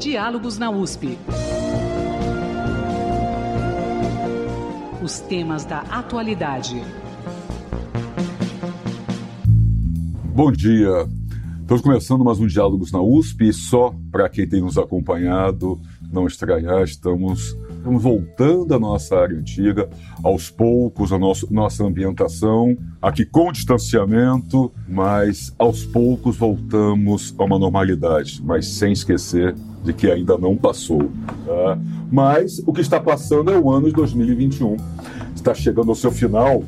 Diálogos na USP. Os temas da atualidade. Bom dia. Estamos começando mais um Diálogos na USP e só para quem tem nos acompanhado não estranhar, estamos, estamos voltando à nossa área antiga, aos poucos, a nosso, nossa ambientação, aqui com distanciamento, mas aos poucos voltamos a uma normalidade, mas sem esquecer de que ainda não passou. Tá? Mas o que está passando é o ano de 2021. Está chegando ao seu final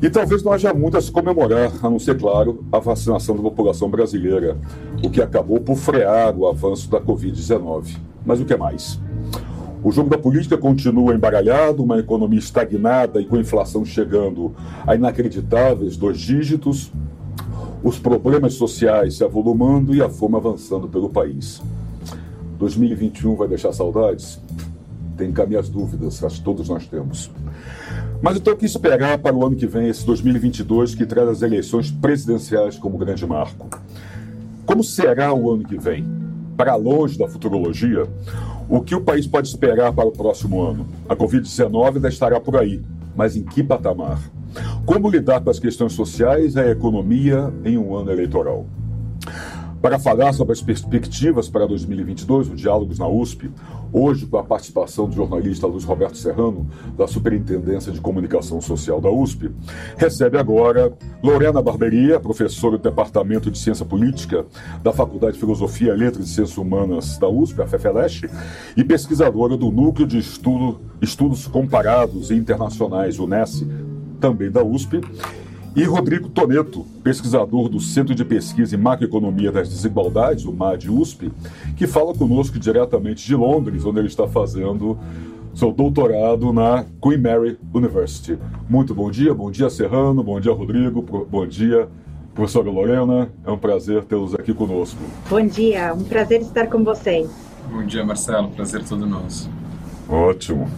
e talvez não haja muito a se comemorar, a não ser, claro, a vacinação da população brasileira, o que acabou por frear o avanço da Covid-19. Mas o que mais? O jogo da política continua embaralhado, uma economia estagnada e com inflação chegando a inacreditáveis dois dígitos, os problemas sociais se avolumando e a fome avançando pelo país. 2021 vai deixar saudades? Tem cá minhas dúvidas, acho que todos nós temos. Mas eu tenho que esperar para o ano que vem, esse 2022, que traz as eleições presidenciais como grande marco. Como será o ano que vem? Para longe da futurologia, o que o país pode esperar para o próximo ano? A Covid-19 ainda estará por aí, mas em que patamar? Como lidar com as questões sociais e a economia em um ano eleitoral? Para falar sobre as perspectivas para 2022, o Diálogos na USP, hoje com a participação do jornalista Luiz Roberto Serrano, da Superintendência de Comunicação Social da USP, recebe agora Lorena Barberia, professora do Departamento de Ciência Política da Faculdade de Filosofia, Letras e Ciências Humanas da USP, a FEFELESH, e pesquisadora do Núcleo de Estudo, Estudos Comparados e Internacionais, UNES, também da USP, e Rodrigo Toneto, pesquisador do Centro de Pesquisa em Macroeconomia das Desigualdades, o MAD-USP, que fala conosco diretamente de Londres, onde ele está fazendo seu doutorado na Queen Mary University. Muito bom dia, bom dia Serrano, bom dia Rodrigo, bom dia professora Lorena, é um prazer tê-los aqui conosco. Bom dia, um prazer estar com vocês. Bom dia Marcelo, prazer todo nosso. Ótimo.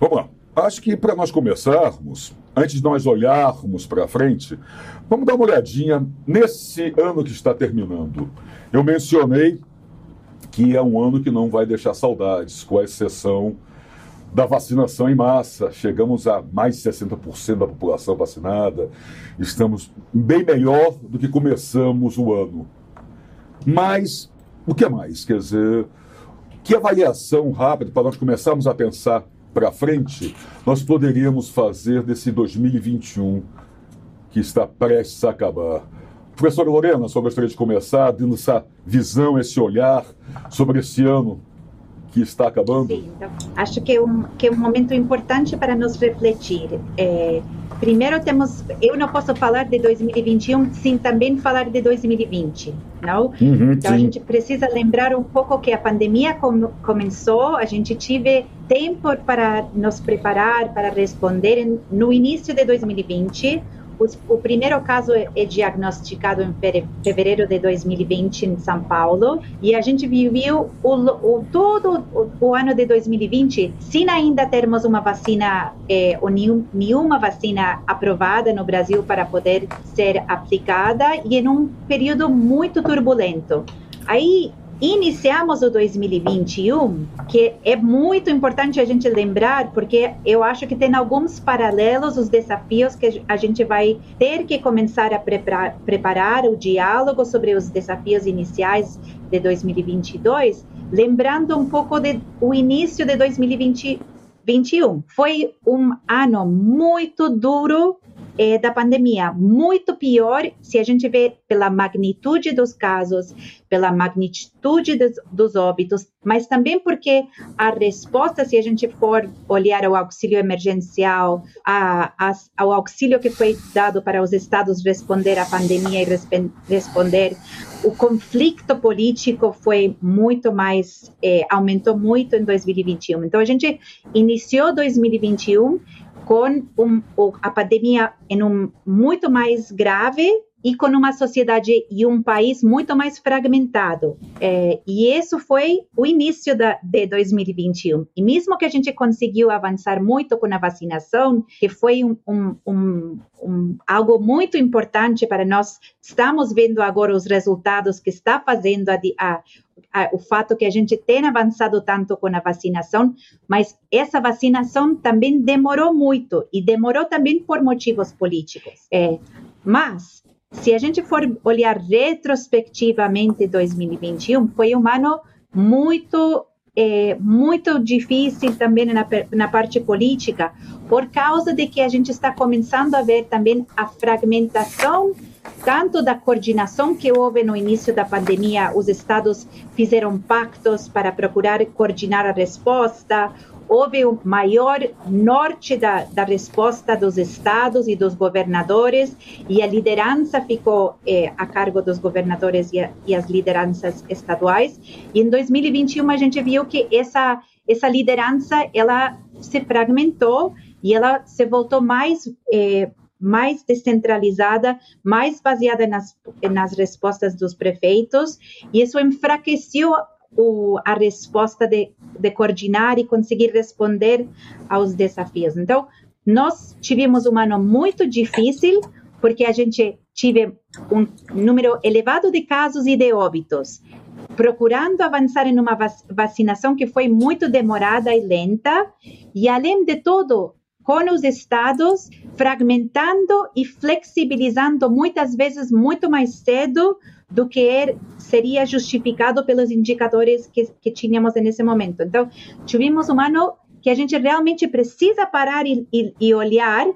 Vamos lá. Acho que para nós começarmos, antes de nós olharmos para frente, vamos dar uma olhadinha nesse ano que está terminando. Eu mencionei que é um ano que não vai deixar saudades, com a exceção da vacinação em massa. Chegamos a mais de 60% da população vacinada. Estamos bem melhor do que começamos o ano. Mas o que mais? Quer dizer, que avaliação rápida para nós começarmos a pensar para frente, nós poderíamos fazer desse 2021 que está prestes a acabar. Professora Lorena, só gostaria de começar dando essa visão, esse olhar sobre esse ano que está acabando? Sim, então, acho que é, um, que é um momento importante para nos refletir. É, primeiro temos, eu não posso falar de 2021 sem também falar de 2020, não? Uhum, então sim. a gente precisa lembrar um pouco que a pandemia com, começou, a gente tive tempo para nos preparar para responder no início de 2020 o primeiro caso é, é diagnosticado em fevereiro de 2020 em São Paulo e a gente viveu o, o todo o, o, ano de 2020 sem ainda termos uma vacina é, ou nenhum, nenhuma vacina aprovada no Brasil para poder ser aplicada e em um período muito turbulento. Aí iniciamos o 2021, que é muito importante a gente lembrar, porque eu acho que tem alguns paralelos, os desafios que a gente vai ter que começar a preparar, o diálogo sobre os desafios iniciais de 2022, lembrando um pouco do o início de 2021. Foi um ano muito duro é, da pandemia. Muito pior se a gente vê pela magnitude dos casos, pela magnitude dos, dos óbitos, mas também porque a resposta, se a gente for olhar ao auxílio emergencial, a, a, ao auxílio que foi dado para os estados responder à pandemia e responder o conflito político foi muito mais, é, aumentou muito em 2021. Então, a gente iniciou 2021 com um, a pandemia em um muito mais grave e com uma sociedade e um país muito mais fragmentado. É, e isso foi o início da, de 2021. E mesmo que a gente conseguiu avançar muito com a vacinação, que foi um, um, um, algo muito importante para nós, estamos vendo agora os resultados que está fazendo a, a a, o fato que a gente tem avançado tanto com a vacinação, mas essa vacinação também demorou muito e demorou também por motivos políticos. É, mas se a gente for olhar retrospectivamente 2021, foi um ano muito é, muito difícil também na, na parte política, por causa de que a gente está começando a ver também a fragmentação tanto da coordenação que houve no início da pandemia, os estados fizeram pactos para procurar coordenar a resposta, houve o maior norte da, da resposta dos estados e dos governadores, e a liderança ficou eh, a cargo dos governadores e, a, e, as lideranças estaduais. E em 2021 a gente viu que essa, essa liderança ela se fragmentou e ela se voltou mais eh, mais descentralizada, mais baseada nas, nas respostas dos prefeitos, e isso enfraqueceu o, a resposta de, de coordenar e conseguir responder aos desafios. Então, nós tivemos um ano muito difícil, porque a gente tive um número elevado de casos e de óbitos, procurando avançar em uma vacinação que foi muito demorada e lenta, e além de tudo, com os estados fragmentando e flexibilizando muitas vezes muito mais cedo do que er, seria justificado pelos indicadores que, que tínhamos nesse momento. Então, tivemos um ano que a gente realmente precisa parar e, e, e olhar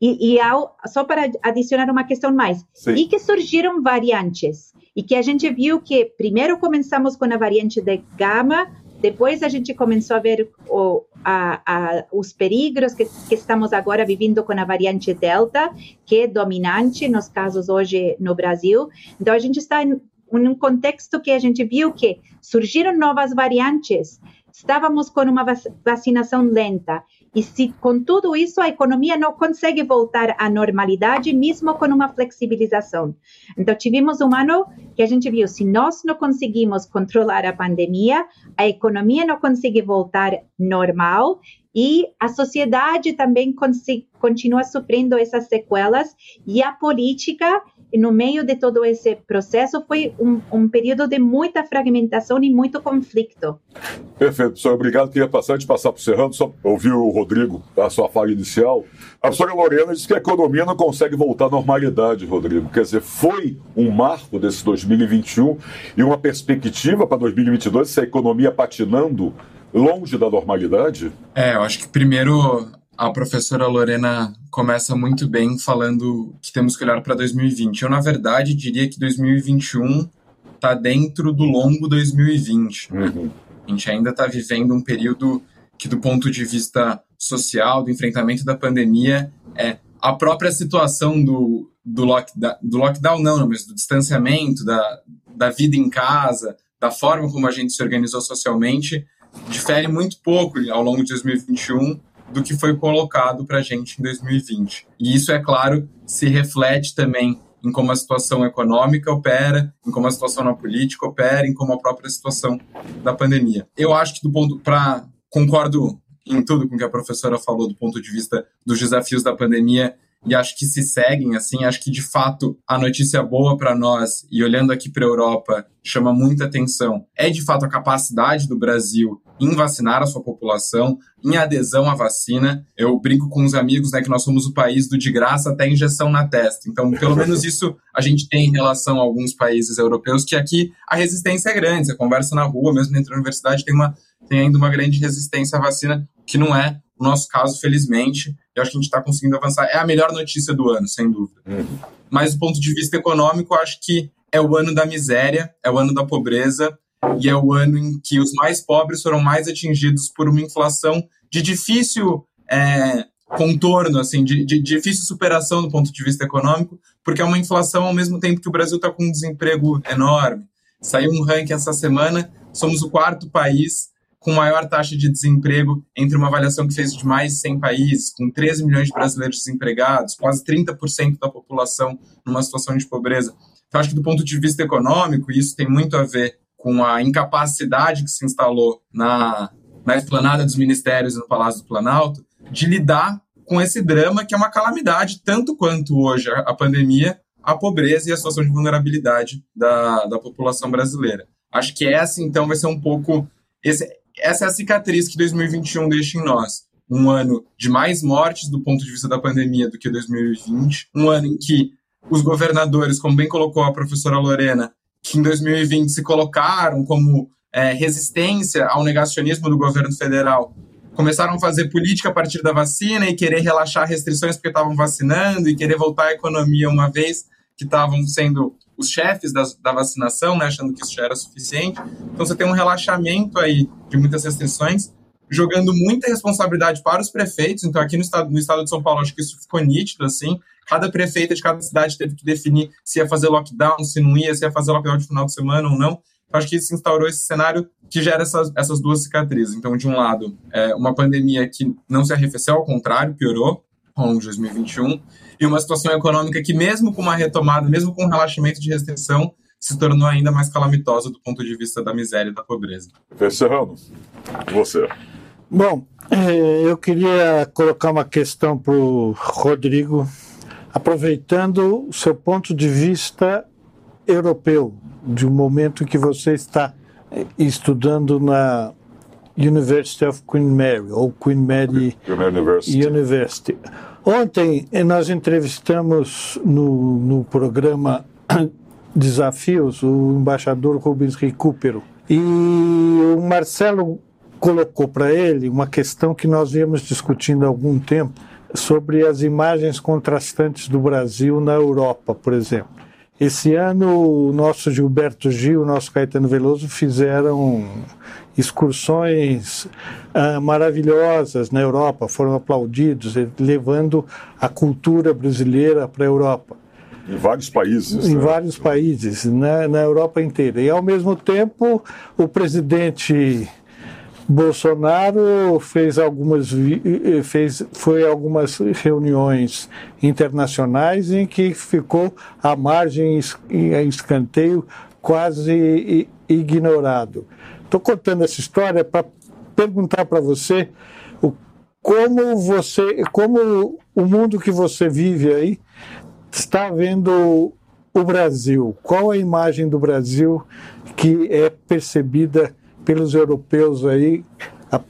e, e ao, só para adicionar uma questão mais, Sim. e que surgiram variantes, e que a gente viu que primeiro começamos com a variante de gama, depois a gente começou a ver o, a, a, os perigos que, que, estamos agora vivendo com a variante Delta, que é dominante nos casos hoje no Brasil. Então, a gente está em um contexto que a gente viu que surgiram novas variantes, estávamos com uma vacinação lenta. E se com tudo isso a economia não consegue voltar à normalidade, mesmo com uma flexibilização. Então, tivemos um ano que a gente viu, se nós não conseguimos controlar a pandemia, a economia não consegue voltar normal e a sociedade também continua sofrendo essas sequelas e a política no meio de todo esse processo foi um, um, período de muita fragmentação e muito conflito. Perfeito, senhor. Obrigado. Queria passar, antes de passar para o Serrano, só ouvir o Rodrigo, a sua fala inicial. A professora Lorena disse que a economia não consegue voltar à normalidade, Rodrigo. Quer dizer, foi um marco desse 2021 e uma perspectiva para 2022, se a economia patinando longe da normalidade? É, eu acho que primeiro a professora Lorena começa muito bem falando que temos que olhar para 2020. Eu, na verdade, diria que 2021 está dentro do longo 2020. Uhum. A gente ainda está vivendo um período que, do ponto de vista social, do enfrentamento da pandemia, é a própria situação do, do, lockdown, do lockdown, não, mas do distanciamento, da, da vida em casa, da forma como a gente se organizou socialmente, difere muito pouco ao longo de 2021 do que foi colocado para a gente em 2020. E isso, é claro, se reflete também em como a situação econômica opera, em como a situação na política opera, em como a própria situação da pandemia. Eu acho que do ponto para concordo em tudo com que a professora falou do ponto de vista dos desafios da pandemia e acho que se seguem assim, acho que de fato a notícia boa para nós e olhando aqui para a Europa chama muita atenção é de fato a capacidade do Brasil em vacinar a sua população, em adesão à vacina. Eu brinco com os amigos, né, que nós somos o país do de graça até injeção na testa. Então, pelo menos isso a gente tem em relação a alguns países europeus que aqui a resistência é grande. Você conversa na rua, mesmo dentro da universidade, tem uma tem ainda uma grande resistência à vacina, que não é o nosso caso, felizmente. Eu acho que a gente está conseguindo avançar. É a melhor notícia do ano, sem dúvida. Uhum. Mas do ponto de vista econômico, acho que é o ano da miséria, é o ano da pobreza e é o ano em que os mais pobres foram mais atingidos por uma inflação de difícil é, contorno, assim, de, de, difícil superação do ponto de vista econômico, porque é uma inflação ao mesmo tempo que o Brasil está com um desemprego enorme. Saiu um ranking essa semana, somos o quarto país com maior taxa de desemprego entre uma avaliação que fez de mais de 100 países, com 13 milhões de brasileiros desempregados, quase 30% da população numa situação de pobreza. Então, acho que do ponto de vista econômico, isso tem muito a ver com a incapacidade que se instalou na, na esplanada dos ministérios e no Palácio do Planalto de lidar com esse drama que é uma calamidade, tanto quanto hoje a, a pandemia, a pobreza e a situação de vulnerabilidade da, da população brasileira. Acho que essa, então, vai ser um pouco. Esse, essa é a cicatriz que 2021 deixa em nós. Um ano de mais mortes do ponto de vista da pandemia do que 2020. Um ano em que os governadores, como bem colocou a professora Lorena, que em 2020 se colocaram como é, resistência ao negacionismo do governo federal, começaram a fazer política a partir da vacina e querer relaxar restrições porque estavam vacinando e querer voltar à economia uma vez que estavam sendo os chefes da, vacinação, né, achando que isso já era suficiente. Então você tem um relaxamento aí de muitas restrições, jogando muita responsabilidade para os prefeitos. Então aqui no estado, no estado de São Paulo, acho que isso ficou nítido, assim. Cada prefeita de cada cidade teve que definir se ia fazer lockdown, se não ia, se ia fazer lockdown de final de semana ou não. Então, acho que isso instaurou esse cenário que gera essas, essas duas cicatrizes. Então, de um lado, é uma pandemia que não se arrefeceu, ao contrário, piorou ao longo de 2021, e uma situação econômica que, mesmo com uma retomada, mesmo com um relaxamento de restrição, se tornou ainda mais calamitosa do ponto de vista da miséria e da pobreza. Serrano, você. Bom, é, eu queria colocar uma questão para o Rodrigo, aproveitando o seu ponto de vista europeu, de um momento que você está estudando na University of Queen Mary, ou Queen Mary University. University. Ontem eh, nós entrevistamos no, no programa Desafios o embaixador Rubens Recupero e o Marcelo colocou para ele uma questão que nós viemos discutindo há algum tempo sobre as imagens contrastantes do Brasil na Europa, por exemplo. Esse ano, o nosso Gilberto Gil, o nosso Caetano Veloso fizeram excursões ah, maravilhosas na Europa, foram aplaudidos, levando a cultura brasileira para a Europa. Em vários países. Em né? vários países, né, na Europa inteira. E, ao mesmo tempo, o presidente Bolsonaro fez algumas fez foi algumas reuniões internacionais em que ficou à margem em escanteio quase ignorado. Estou contando essa história para perguntar para você o, como você, como o mundo que você vive aí está vendo o Brasil. Qual a imagem do Brasil que é percebida pelos europeus aí? A,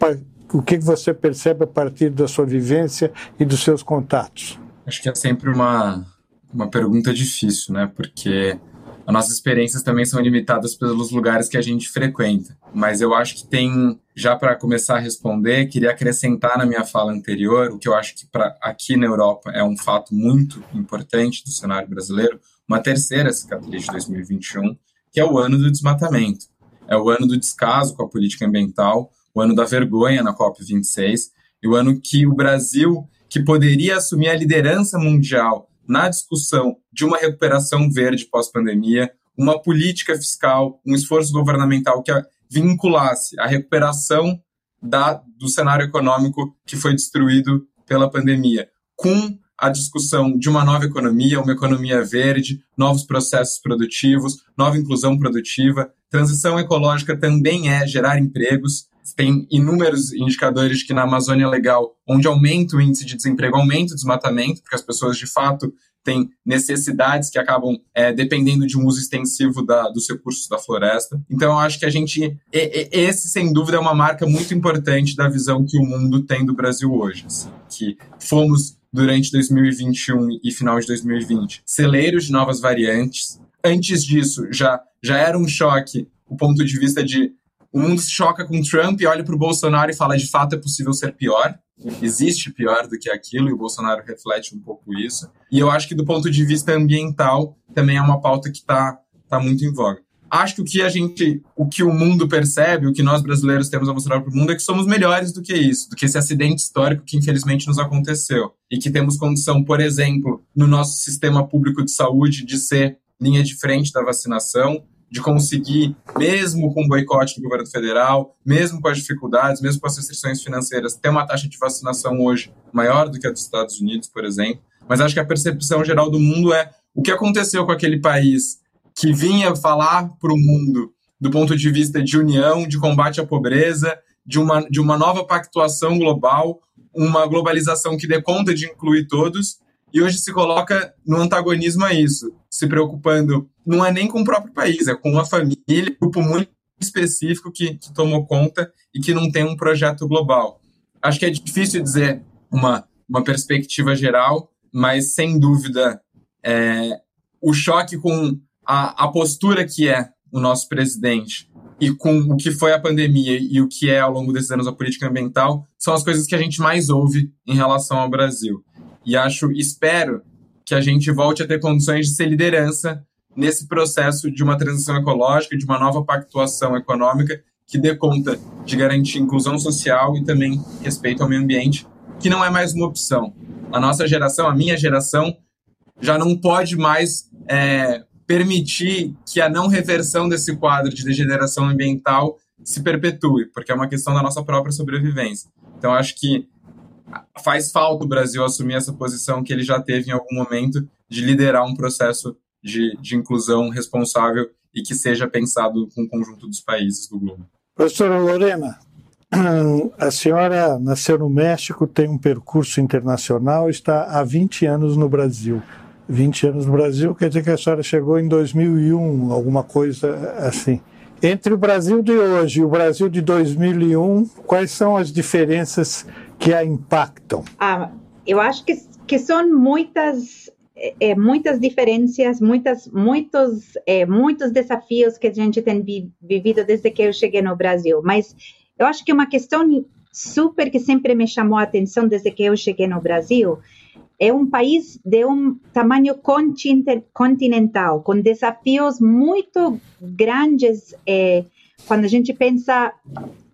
o que você percebe a partir da sua vivência e dos seus contatos? Acho que é sempre uma, uma pergunta difícil, né? Porque as nossas experiências também são limitadas pelos lugares que a gente frequenta. Mas eu acho que tem, já para começar a responder, queria acrescentar na minha fala anterior o que eu acho que para aqui na Europa é um fato muito importante do cenário brasileiro, uma terceira cicatriz de 2021, que é o ano do desmatamento. É o ano do descaso com a política ambiental, o ano da vergonha na COP26, e o ano que o Brasil, que poderia assumir a liderança mundial na discussão de uma recuperação verde pós-pandemia, uma política fiscal, um esforço governamental que vinculasse a recuperação da, do cenário econômico que foi destruído pela pandemia com a discussão de uma nova economia, uma economia verde, novos processos produtivos, nova inclusão produtiva. Transição ecológica também é gerar empregos, tem inúmeros indicadores que na Amazônia Legal, onde aumenta o índice de desemprego, aumenta o desmatamento, porque as pessoas de fato têm necessidades que acabam é, dependendo de um uso extensivo da, dos recursos da floresta. Então, eu acho que a gente. Esse, sem dúvida, é uma marca muito importante da visão que o mundo tem do Brasil hoje. Assim, que fomos, durante 2021 e final de 2020, celeiros de novas variantes. Antes disso, já, já era um choque o ponto de vista de o mundo se choca com Trump e olha para o Bolsonaro e fala de fato é possível ser pior. Existe pior do que aquilo e o Bolsonaro reflete um pouco isso. E eu acho que do ponto de vista ambiental também é uma pauta que está tá muito em voga. Acho que o que a gente, o que o mundo percebe, o que nós brasileiros temos a mostrar para o mundo é que somos melhores do que isso, do que esse acidente histórico que infelizmente nos aconteceu e que temos condição, por exemplo, no nosso sistema público de saúde de ser linha de frente da vacinação, de conseguir, mesmo com o boicote do governo federal, mesmo com as dificuldades, mesmo com as restrições financeiras, ter uma taxa de vacinação hoje maior do que a dos Estados Unidos, por exemplo. Mas acho que a percepção geral do mundo é o que aconteceu com aquele país que vinha falar para o mundo do ponto de vista de união, de combate à pobreza, de uma, de uma nova pactuação global, uma globalização que dê conta de incluir todos, e hoje se coloca no antagonismo a isso se preocupando, não é nem com o próprio país, é com a família, um grupo muito específico que, que tomou conta e que não tem um projeto global. Acho que é difícil dizer uma, uma perspectiva geral, mas sem dúvida é, o choque com a, a postura que é o nosso presidente e com o que foi a pandemia e o que é ao longo desses anos a política ambiental são as coisas que a gente mais ouve em relação ao Brasil. E acho, espero que a gente volte a ter condições de ser liderança nesse processo de uma transição ecológica, de uma nova pactuação econômica que dê conta de garantir inclusão social e também respeito ao meio ambiente, que não é mais uma opção. A nossa geração, a minha geração, já não pode mais é, permitir que a não reversão desse quadro de degeneração ambiental se perpetue, porque é uma questão da nossa própria sobrevivência. Então, acho que faz falta o Brasil assumir essa posição que ele já teve em algum momento de liderar um processo de, de inclusão responsável e que seja pensado com o conjunto dos países do globo. Professora Lorena, a senhora nasceu no México, tem um percurso internacional, está há 20 anos no Brasil. 20 anos no Brasil quer dizer que a senhora chegou em 2001, alguma coisa assim. Entre o Brasil de hoje e o Brasil de 2001, quais são as diferenças que a impactam? Ah, eu acho que, que são muitas é, muitas diferenças, muitas, muitos, é, muitos desafios que a gente tem vi, vivido desde que eu cheguei no Brasil. Mas eu acho que uma questão super que sempre me chamou a atenção desde que eu cheguei no Brasil é um país de um tamanho continental, com desafios muito grandes. É, quando a gente pensa,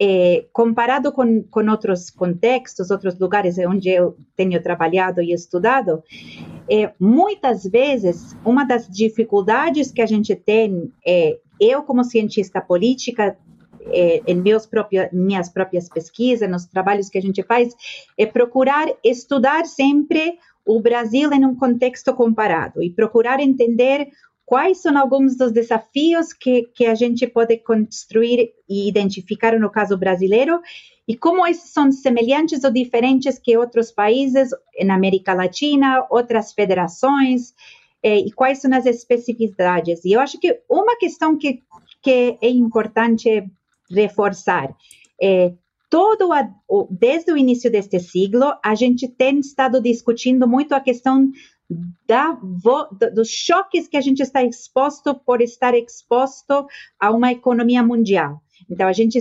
é, comparado com, com outros contextos, outros lugares onde eu tenho trabalhado e estudado, é, muitas vezes, uma das dificuldades que a gente tem, é, eu como cientista política, é, em meus próprios, minhas próprias pesquisas, nos trabalhos que a gente faz, é procurar estudar sempre o Brasil em um contexto comparado e procurar entender quais são alguns dos desafios que, que a gente pode construir e identificar no caso brasileiro e como esses são semelhantes ou diferentes que outros países na América Latina, outras federações, eh, e quais são as especificidades. E eu acho que uma questão que, que é importante reforçar é todo a, desde o início deste siglo, a gente tem estado discutindo muito a questão da, dos choques que a gente está exposto por estar exposto a uma economia mundial. Então, a gente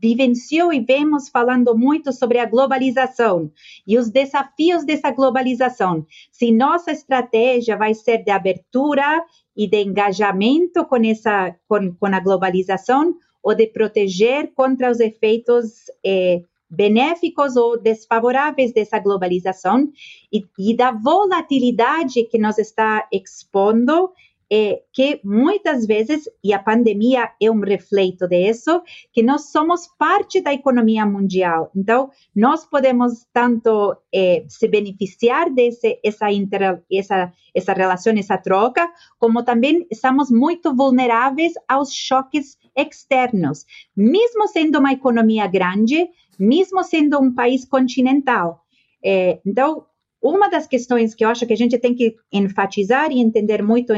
vivenciou e vemos falando muito sobre a globalização e os desafios dessa globalização. Se nossa estratégia vai ser de abertura e de engajamento com, essa, com, com a globalização, ou de proteger contra os efeitos eh, benéficos ou desfavoráveis dessa globalização e, e, da volatilidade que nos está expondo, é, que muitas vezes, e a pandemia é um reflexo disso, que nós somos parte da economia mundial. Então, nós podemos tanto é, se beneficiar desse essa, inter, essa, essa relação, essa troca, como também estamos muito vulneráveis aos choques externos, mesmo sendo uma economia grande, mesmo sendo um país continental. É, então, uma das questões que eu acho que a gente tem que enfatizar e entender muito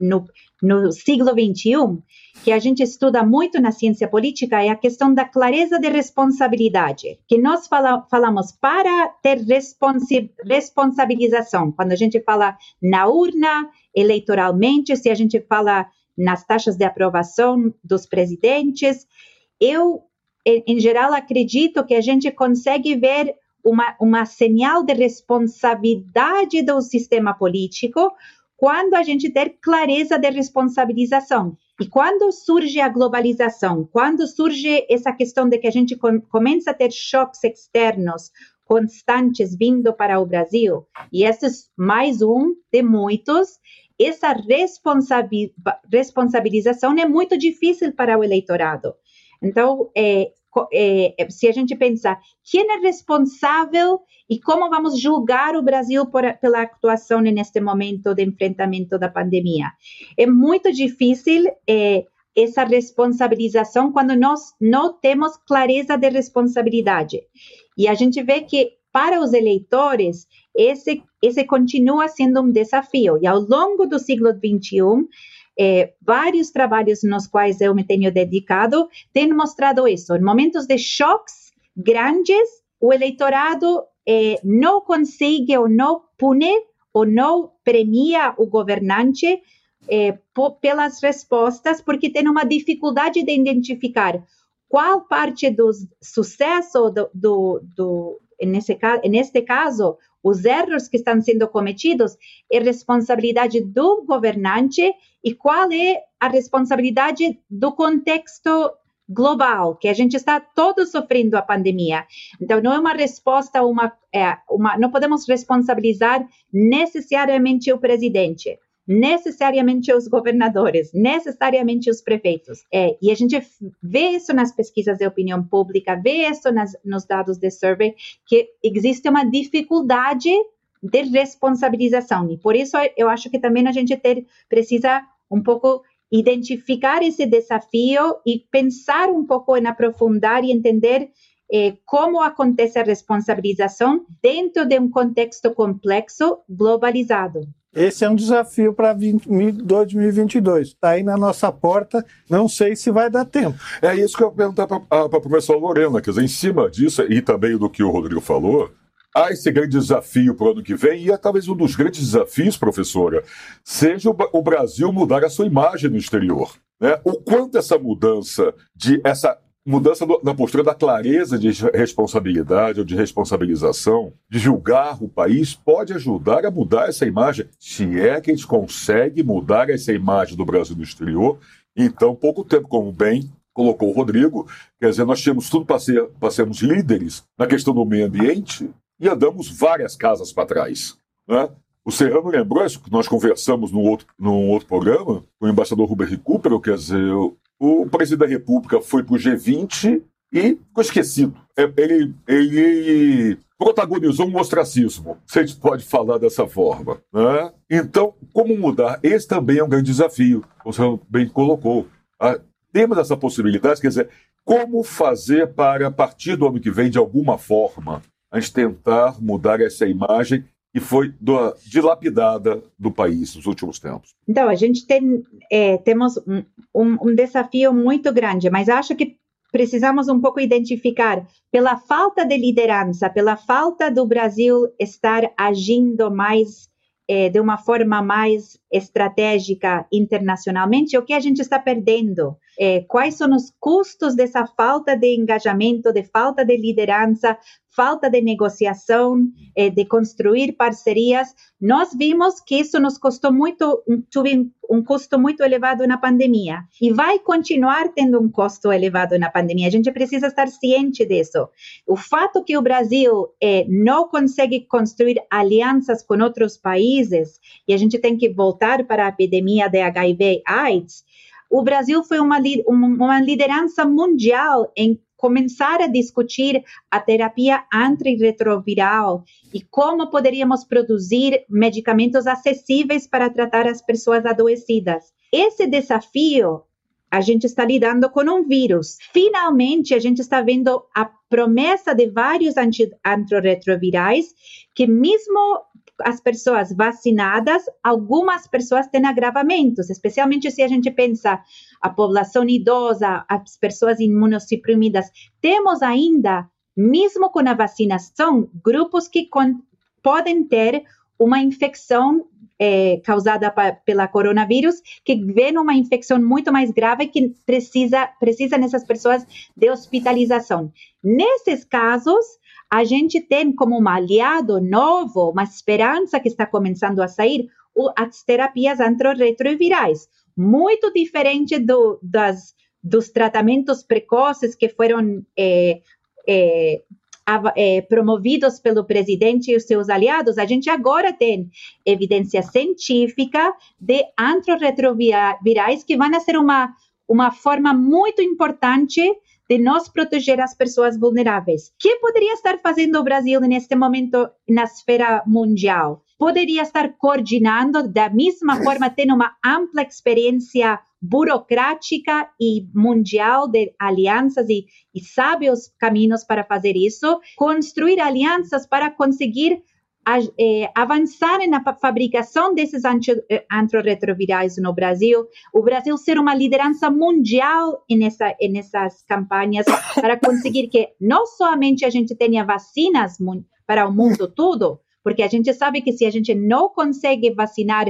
no, no siglo XXI, que a gente estuda muito na ciência política, é a questão da clareza de responsabilidade. Que nós fala, falamos para ter responsi, responsabilização, quando a gente fala na urna, eleitoralmente, se a gente fala nas taxas de aprovação dos presidentes. Eu, em geral, acredito que a gente consegue ver uma, uma señal de responsabilidade do sistema político quando a gente ter clareza de responsabilização. E quando surge a globalização, quando surge essa questão de que a gente com, começa a ter choques externos constantes vindo para o Brasil, e esse é mais um de muitos, essa responsabilização é muito difícil para o eleitorado. Então, é, é, se a gente pensar quem é responsável e como vamos julgar o Brasil por, pela atuação neste momento de enfrentamento da pandemia, é muito difícil é, essa responsabilização quando nós não temos clareza de responsabilidade. E a gente vê que para os eleitores, esse, esse continua sendo um desafio. E ao longo do século XXI, é, vários trabalhos nos quais eu me tenho dedicado têm mostrado isso. Em momentos de choques grandes, o eleitorado é, não consegue ou não pune ou não premia o governante é, pelas respostas, porque tem uma dificuldade de identificar qual parte do sucesso do, do, do nesse, neste caso, os erros que estão sendo cometidos é responsabilidade do governante e qual é a responsabilidade do contexto global, que a gente está todos sofrendo a pandemia. Então, não é uma resposta, uma, é, uma, não podemos responsabilizar necessariamente o presidente necessariamente os governadores, necessariamente os prefeitos. É, e a gente vê isso nas pesquisas de opinião pública, vê isso nas, nos dados de survey, que existe uma dificuldade de responsabilização. E por isso eu acho que também a gente ter, precisa um pouco identificar esse desafio e pensar um pouco em aprofundar e entender eh, como acontece a responsabilização dentro de um contexto complexo globalizado. Esse é um desafio para 2022. Está aí na nossa porta, não sei se vai dar tempo. É isso que eu ia perguntar para a professora Lorena. Quer dizer, em cima disso, e também do que o Rodrigo falou, há esse grande desafio para o ano que vem, e é talvez um dos grandes desafios, professora, seja o Brasil mudar a sua imagem no exterior. Né? O quanto essa mudança de essa mudança na postura da clareza de responsabilidade ou de responsabilização, de julgar o país, pode ajudar a mudar essa imagem. Se é que a gente consegue mudar essa imagem do Brasil no exterior, então, pouco tempo, como bem colocou o Rodrigo, quer dizer, nós tínhamos tudo para ser, sermos líderes na questão do meio ambiente e andamos várias casas para trás. Né? O Serrano lembrou isso que nós conversamos num outro, num outro programa, com o embaixador Rubens Recupero, quer dizer, o presidente da República foi para o G20 e ficou esquecido. É, ele, ele protagonizou um ostracismo, se a gente pode falar dessa forma. Né? Então, como mudar? Esse também é um grande desafio, o senhor bem colocou. Ah, temos essa possibilidade, quer dizer, como fazer para, a partir do ano que vem, de alguma forma, a gente tentar mudar essa imagem que foi do, dilapidada do país nos últimos tempos? Então, a gente tem, é, temos um, um, um desafio muito grande, mas acho que precisamos um pouco identificar pela falta de liderança, pela falta do Brasil estar agindo mais é, de uma forma mais estratégica internacionalmente, o que a gente está perdendo? É, quais são os custos dessa falta de engajamento, de falta de liderança, falta de negociação, eh, de construir parcerias. Nós vimos que isso nos custou muito, teve um custo muito elevado na pandemia e vai continuar tendo um custo elevado na pandemia. A gente precisa estar ciente disso. O fato que o Brasil eh, não consegue construir alianças com outros países e a gente tem que voltar para a epidemia de HIV/AIDS. O Brasil foi uma, uma liderança mundial em começar a discutir a terapia antirretroviral e como poderíamos produzir medicamentos acessíveis para tratar as pessoas adoecidas. Esse desafio a gente está lidando com um vírus. Finalmente, a gente está vendo a promessa de vários antirretrovirais que mesmo as pessoas vacinadas, algumas pessoas têm agravamentos, especialmente se a gente pensa a população idosa, as pessoas imunossuprimidas. Temos ainda, mesmo com a vacinação, grupos que podem ter uma infecção é, causada pela coronavírus, que vê uma infecção muito mais grave que precisa, precisa nessas pessoas de hospitalização. Nesses casos, a gente tem como um aliado novo, uma esperança que está começando a sair, as terapias antirretrovirais, muito diferente do, das, dos tratamentos precoces que foram é, é, é, promovidos pelo presidente e os seus aliados, a gente agora tem evidência científica de antirretrovirais que vão ser uma, uma forma muito importante de nós proteger as pessoas vulneráveis. O que poderia estar fazendo o Brasil neste momento na esfera mundial? Poderia estar coordenando da mesma forma, tendo uma ampla experiência burocrática e mundial de alianças e, e sabe os caminhos para fazer isso, construir alianças para conseguir é, avançar na fabricação desses eh, antirretrovirais no Brasil, o Brasil ser uma liderança mundial nessa, nessas campanhas para conseguir que não somente a gente tenha vacinas para o mundo todo, porque a gente sabe que se a gente não consegue vacinar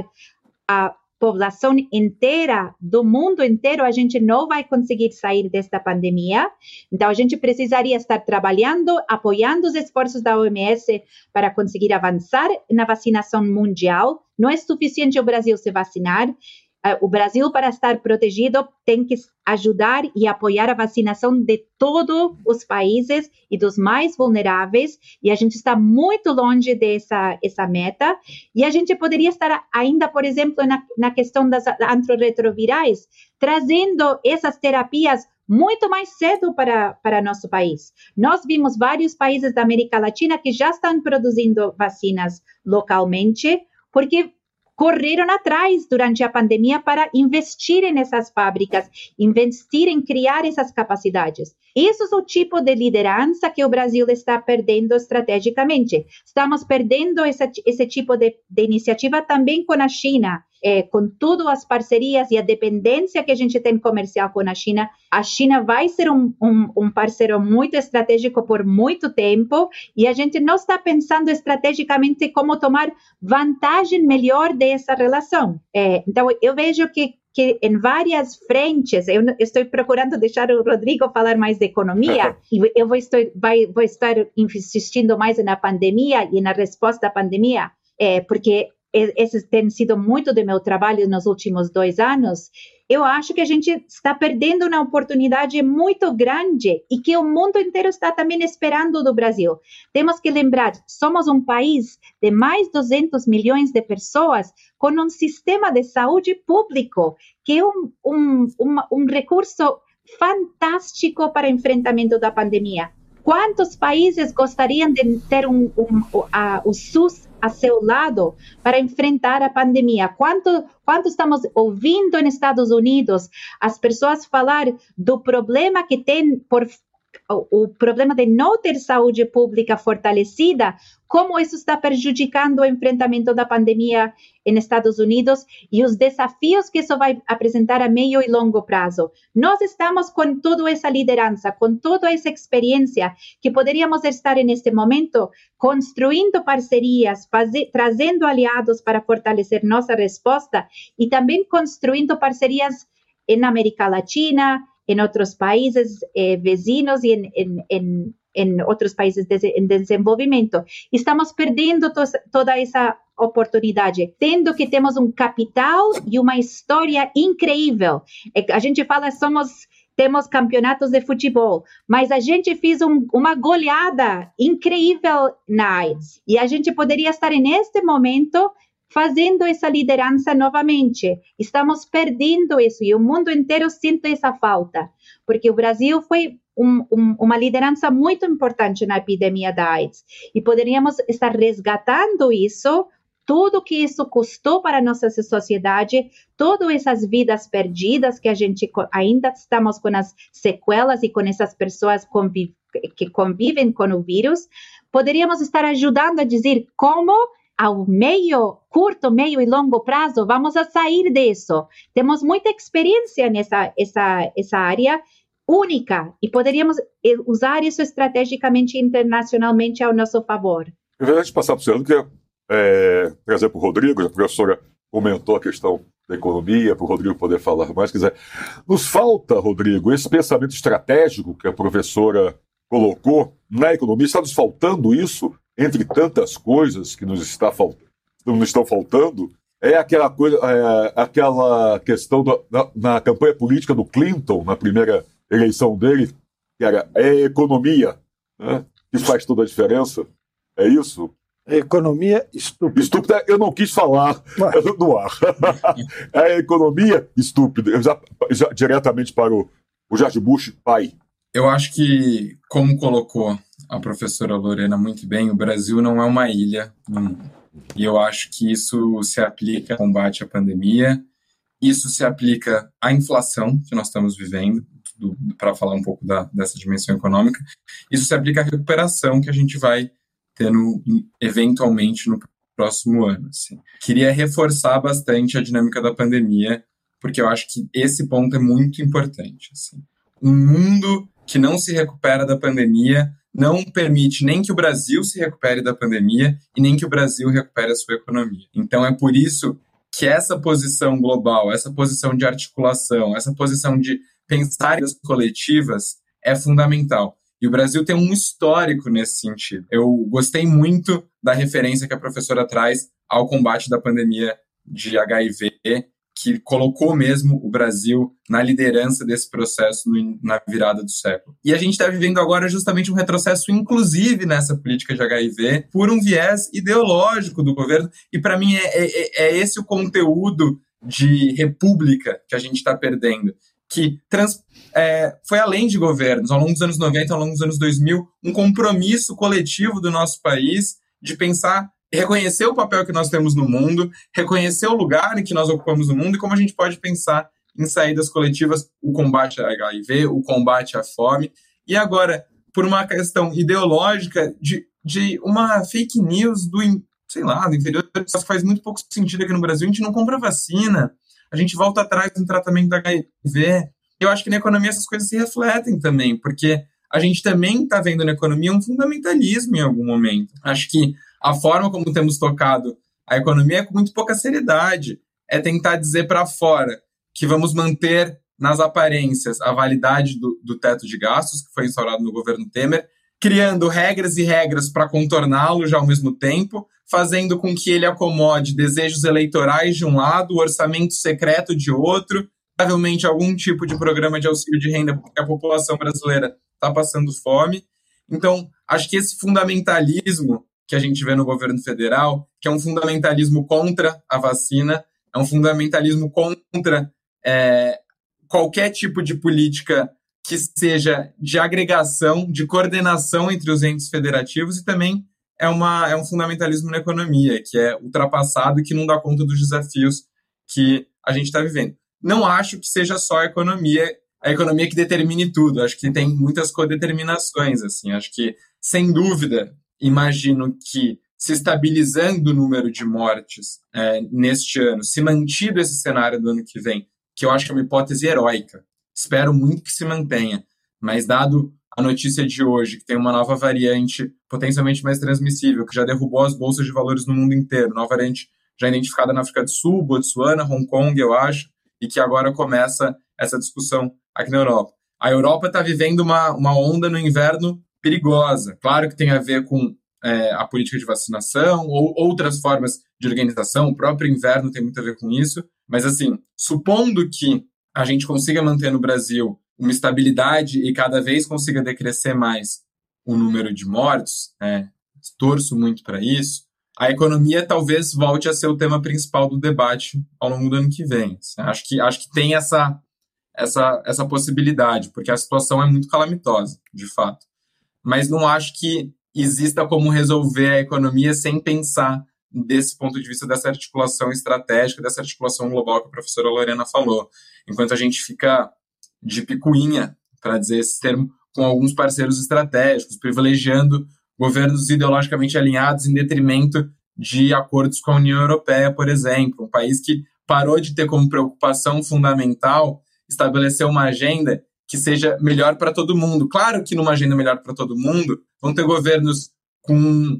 a população inteira, do mundo inteiro, a gente não vai conseguir sair desta pandemia. Então, a gente precisaria estar trabalhando, apoiando os esforços da OMS para conseguir avançar na vacinação mundial. Não é suficiente o Brasil se vacinar, o Brasil, para estar protegido, tem que ajudar e apoiar a vacinação de todos os países e dos mais vulneráveis, e a gente está muito longe dessa essa meta. E a gente poderia estar ainda, por exemplo, na, na questão das antirretrovirais, trazendo essas terapias muito mais cedo para, para nosso país. Nós vimos vários países da América Latina que já estão produzindo vacinas localmente, porque correram atrás durante a pandemia para investir nessas fábricas, investir em criar essas capacidades. Isso é o tipo de liderança que o Brasil está perdendo estrategicamente. Estamos perdendo esse, esse tipo de, de iniciativa também com a China é, com todas as parcerias e a dependência que a gente tem comercial com a China, a China vai ser um, um, um, parceiro muito estratégico por muito tempo e a gente não está pensando estrategicamente como tomar vantagem melhor dessa relação. É, então, eu vejo que que em várias frentes, eu estou procurando deixar o Rodrigo falar mais de economia, e eu vou estar, vai, vou estar insistindo mais na pandemia e na resposta à pandemia, é, porque esse tem sido muito do meu trabalho nos últimos dois anos, eu acho que a gente está perdendo uma oportunidade muito grande e que o mundo inteiro está também esperando do Brasil. Temos que lembrar, somos um país de mais de 200 milhões de pessoas com um sistema de saúde público que é um, um, um, recurso fantástico para enfrentamento da pandemia. Quantos países gostariam de ter um, um, a, o SUS a seu lado para enfrentar a pandemia? Quanto, quanto estamos ouvindo nos Estados Unidos as pessoas falar do problema que tem por o, problema de não ter saúde pública fortalecida, como isso está prejudicando o enfrentamento da pandemia nos Estados Unidos e os desafios que isso vai apresentar a meio e longo prazo. Nós estamos com toda essa liderança, com toda essa experiência que poderíamos estar neste momento construindo parcerias, trazendo aliados para fortalecer nossa resposta e também construindo parcerias na América Latina, em outros países eh, vizinhos e em, em, em, em outros países de, em desenvolvimento. Estamos perdendo to, toda essa oportunidade, tendo que temos um capital e uma história incrível. A gente fala somos temos campeonatos de futebol, mas a gente fez um, uma goleada incrível na AIDS e a gente poderia estar neste momento fazendo essa liderança novamente. Estamos perdendo isso e o mundo inteiro sente essa falta, porque o Brasil foi um, um, uma liderança muito importante na epidemia da AIDS e poderíamos estar resgatando isso. Tudo que isso custou para a nossa sociedade, todas essas vidas perdidas que a gente ainda estamos com as sequelas e com essas pessoas conviv que convivem com o vírus, poderíamos estar ajudando a dizer como ao meio, curto, meio e longo prazo, vamos a sair disso. Temos muita experiência nessa essa, essa área única e poderíamos eh, usar isso estrategicamente internacionalmente ao nosso favor. Vez de passar para o senhor, queria é, trazer para o Rodrigo, a professora comentou a questão da economia, para o Rodrigo poder falar mais. Quiser. Nos falta, Rodrigo, esse pensamento estratégico que a professora colocou na economia, está nos faltando isso entre tantas coisas que nos, está nos estão faltando, é aquela coisa, é, aquela questão do, na, na, campanha política do Clinton, na primeira eleição dele, que era é economia, né, que faz toda a diferença. É isso? economia estúpida. Estúpida, eu não quis falar no ar. é economia estúpida, já, já, diretamente para o, o George Bush, pai. Eu acho que, como colocou a professora Lorena muito bem, o Brasil não é uma ilha. E eu acho que isso se aplica ao combate à pandemia Isso se aplica à inflação que nós estamos vivendo, para falar um pouco da, dessa dimensão econômica. Isso se aplica à recuperação que a gente vai ter no, eventualmente no próximo ano. Assim. Queria reforçar bastante a dinâmica da pandemia, porque eu acho que esse ponto é muito importante. Assim. Um mundo que não se recupera da pandemia não permite nem que o Brasil se recupere da pandemia e nem que o Brasil recupere a sua economia. Então é por isso que essa posição global, essa posição de articulação, essa posição de pensar em coletivas é fundamental. E o Brasil tem um histórico nesse sentido. Eu gostei muito da referência que a professora traz ao combate da pandemia de HIV que colocou mesmo o Brasil na liderança desse processo no, na virada do século. E a gente está vivendo agora justamente um retrocesso, inclusive nessa política de HIV, por um viés ideológico do governo. E para mim é, é, é, esse o conteúdo de república que a gente está perdendo. Que trans, é, foi além de governos, ao longo dos anos 90, ao longo dos anos 2000, um compromisso coletivo do nosso país de pensar reconhecer o papel que nós temos no mundo, reconhecer o lugar em que nós ocupamos no mundo e como a gente pode pensar em saídas coletivas, o combate a HIV, o combate à fome. E agora, por uma questão ideológica de, de uma fake news do, sei lá, do interior, que faz muito pouco sentido aqui no Brasil, a gente não compra vacina, a gente volta atrás no tratamento da HIV. Eu acho que na economia essas coisas se refletem também, porque a gente também está vendo na economia um fundamentalismo em algum momento. Acho que a forma como temos tocado a economia é com muito pouca seriedade. É tentar dizer para fora que vamos manter nas aparências a validade do, do teto de gastos, que foi instaurado no governo Temer, criando regras e regras para contorná-lo já ao mesmo tempo, fazendo com que ele acomode desejos eleitorais de um lado, o orçamento secreto de outro, provavelmente algum tipo de programa de auxílio de renda, porque a população brasileira está passando fome. Então, acho que esse fundamentalismo que a gente vê no governo federal, que é um fundamentalismo contra a vacina, é um fundamentalismo contra é, qualquer tipo de política que seja de agregação, de coordenação entre os entes federativos e também é, uma, é um fundamentalismo na economia, que é ultrapassado e que não dá conta dos desafios que a gente está vivendo. Não acho que seja só a economia, a economia que determine tudo. Acho que tem muitas codeterminações, assim. Acho que, sem dúvida, imagino que se estabilizando o número de mortes é, neste ano, se mantido esse cenário do ano que vem, que eu acho que é uma hipótese heróica, espero muito que se mantenha, mas dado a notícia de hoje, que tem uma nova variante potencialmente mais transmissível, que já derrubou as bolsas de valores no mundo inteiro, nova variante já identificada na África do Sul, Botsuana, Hong Kong, eu acho, e que agora começa essa discussão aqui na Europa. A Europa está vivendo uma, uma onda no inverno perigosa. Claro que tem a ver com é, a política de vacinação ou outras formas de organização, o próprio inverno tem muito a ver com isso, mas assim, supondo que a gente consiga manter no Brasil uma estabilidade e cada vez consiga decrescer mais o número de mortos, né, torço muito para isso, a economia talvez volte a ser o tema principal do debate ao longo do ano que vem. Acho que, acho que tem essa, essa, essa possibilidade, porque a situação é muito calamitosa, de fato mas não acho que exista como resolver a economia sem pensar desse ponto de vista dessa articulação estratégica, dessa articulação global que a professora Lorena falou. Enquanto a gente fica de picuinha, para dizer esse termo, com alguns parceiros estratégicos, privilegiando governos ideologicamente alinhados em detrimento de acordos com a União Europeia, por exemplo, um país que parou de ter como preocupação fundamental estabelecer uma agenda que seja melhor para todo mundo. Claro que numa agenda melhor para todo mundo, vão ter governos com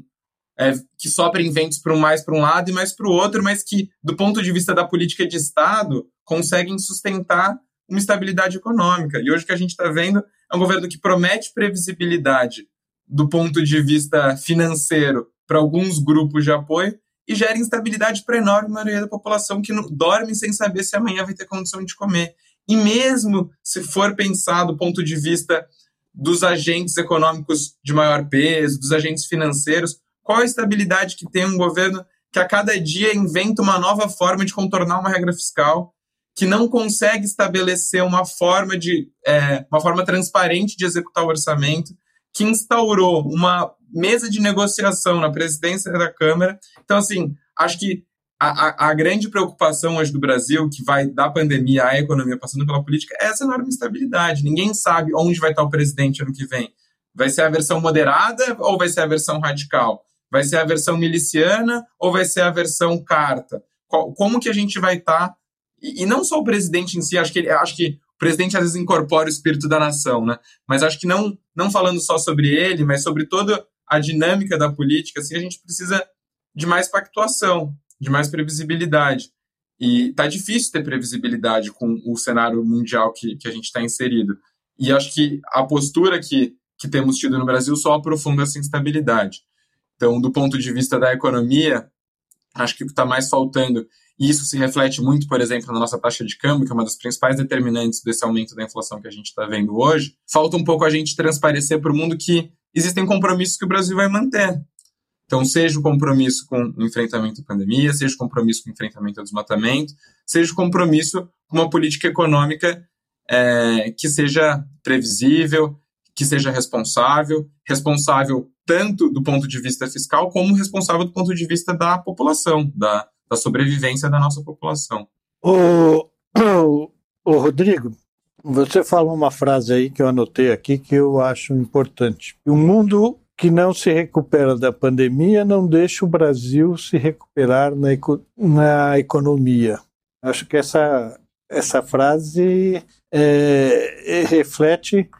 é, que soprem ventos para um mais para um lado e mais para o outro, mas que, do ponto de vista da política de Estado, conseguem sustentar uma estabilidade econômica. E hoje o que a gente está vendo é um governo que promete previsibilidade do ponto de vista financeiro para alguns grupos de apoio e gera instabilidade para a enorme maioria da população que dorme sem saber se amanhã vai ter condição de comer. E mesmo se for pensar do ponto de vista dos agentes econômicos de maior peso, dos agentes financeiros, qual a estabilidade que tem um governo que a cada dia inventa uma nova forma de contornar uma regra fiscal, que não consegue estabelecer uma forma de é, uma forma transparente de executar o orçamento, que instaurou uma mesa de negociação na presidência da Câmara. Então, assim, acho que a, a, grande preocupação hoje do Brasil, que vai da pandemia à economia passando pela política, é essa enorme instabilidade. Ninguém sabe onde vai estar o presidente ano que vem. Vai ser a versão moderada ou vai ser a versão radical? Vai ser a versão miliciana ou vai ser a versão carta? Como que a gente vai estar? E, não só o presidente em si, acho que, ele, acho que o presidente às vezes incorpora o espírito da nação, né? Mas acho que não, não falando só sobre ele, mas sobre toda a dinâmica da política, assim, a gente precisa de mais pactuação de mais previsibilidade. E tá difícil ter previsibilidade com o cenário mundial que, que a gente está inserido. E acho que a postura que, que temos tido no Brasil só aprofunda essa instabilidade. Então, do ponto de vista da economia, acho que o que está mais faltando, e isso se reflete muito, por exemplo, na nossa taxa de câmbio, que é uma das principais determinantes desse aumento da inflação que a gente está vendo hoje, falta um pouco a gente transparecer para o mundo que existem compromissos que o Brasil vai manter. Então, seja o compromisso com o enfrentamento à pandemia, seja o compromisso com o enfrentamento ao desmatamento, seja o compromisso com uma política econômica é, que seja previsível, que seja responsável, responsável tanto do ponto de vista fiscal, como responsável do ponto de vista da população, da, da sobrevivência da nossa população. O, o, o Rodrigo, você falou uma frase aí que eu anotei aqui que eu acho importante. O mundo que não se recupera da pandemia não deixa o Brasil se recuperar na, na economia. Acho que essa, essa frase é, é, reflete,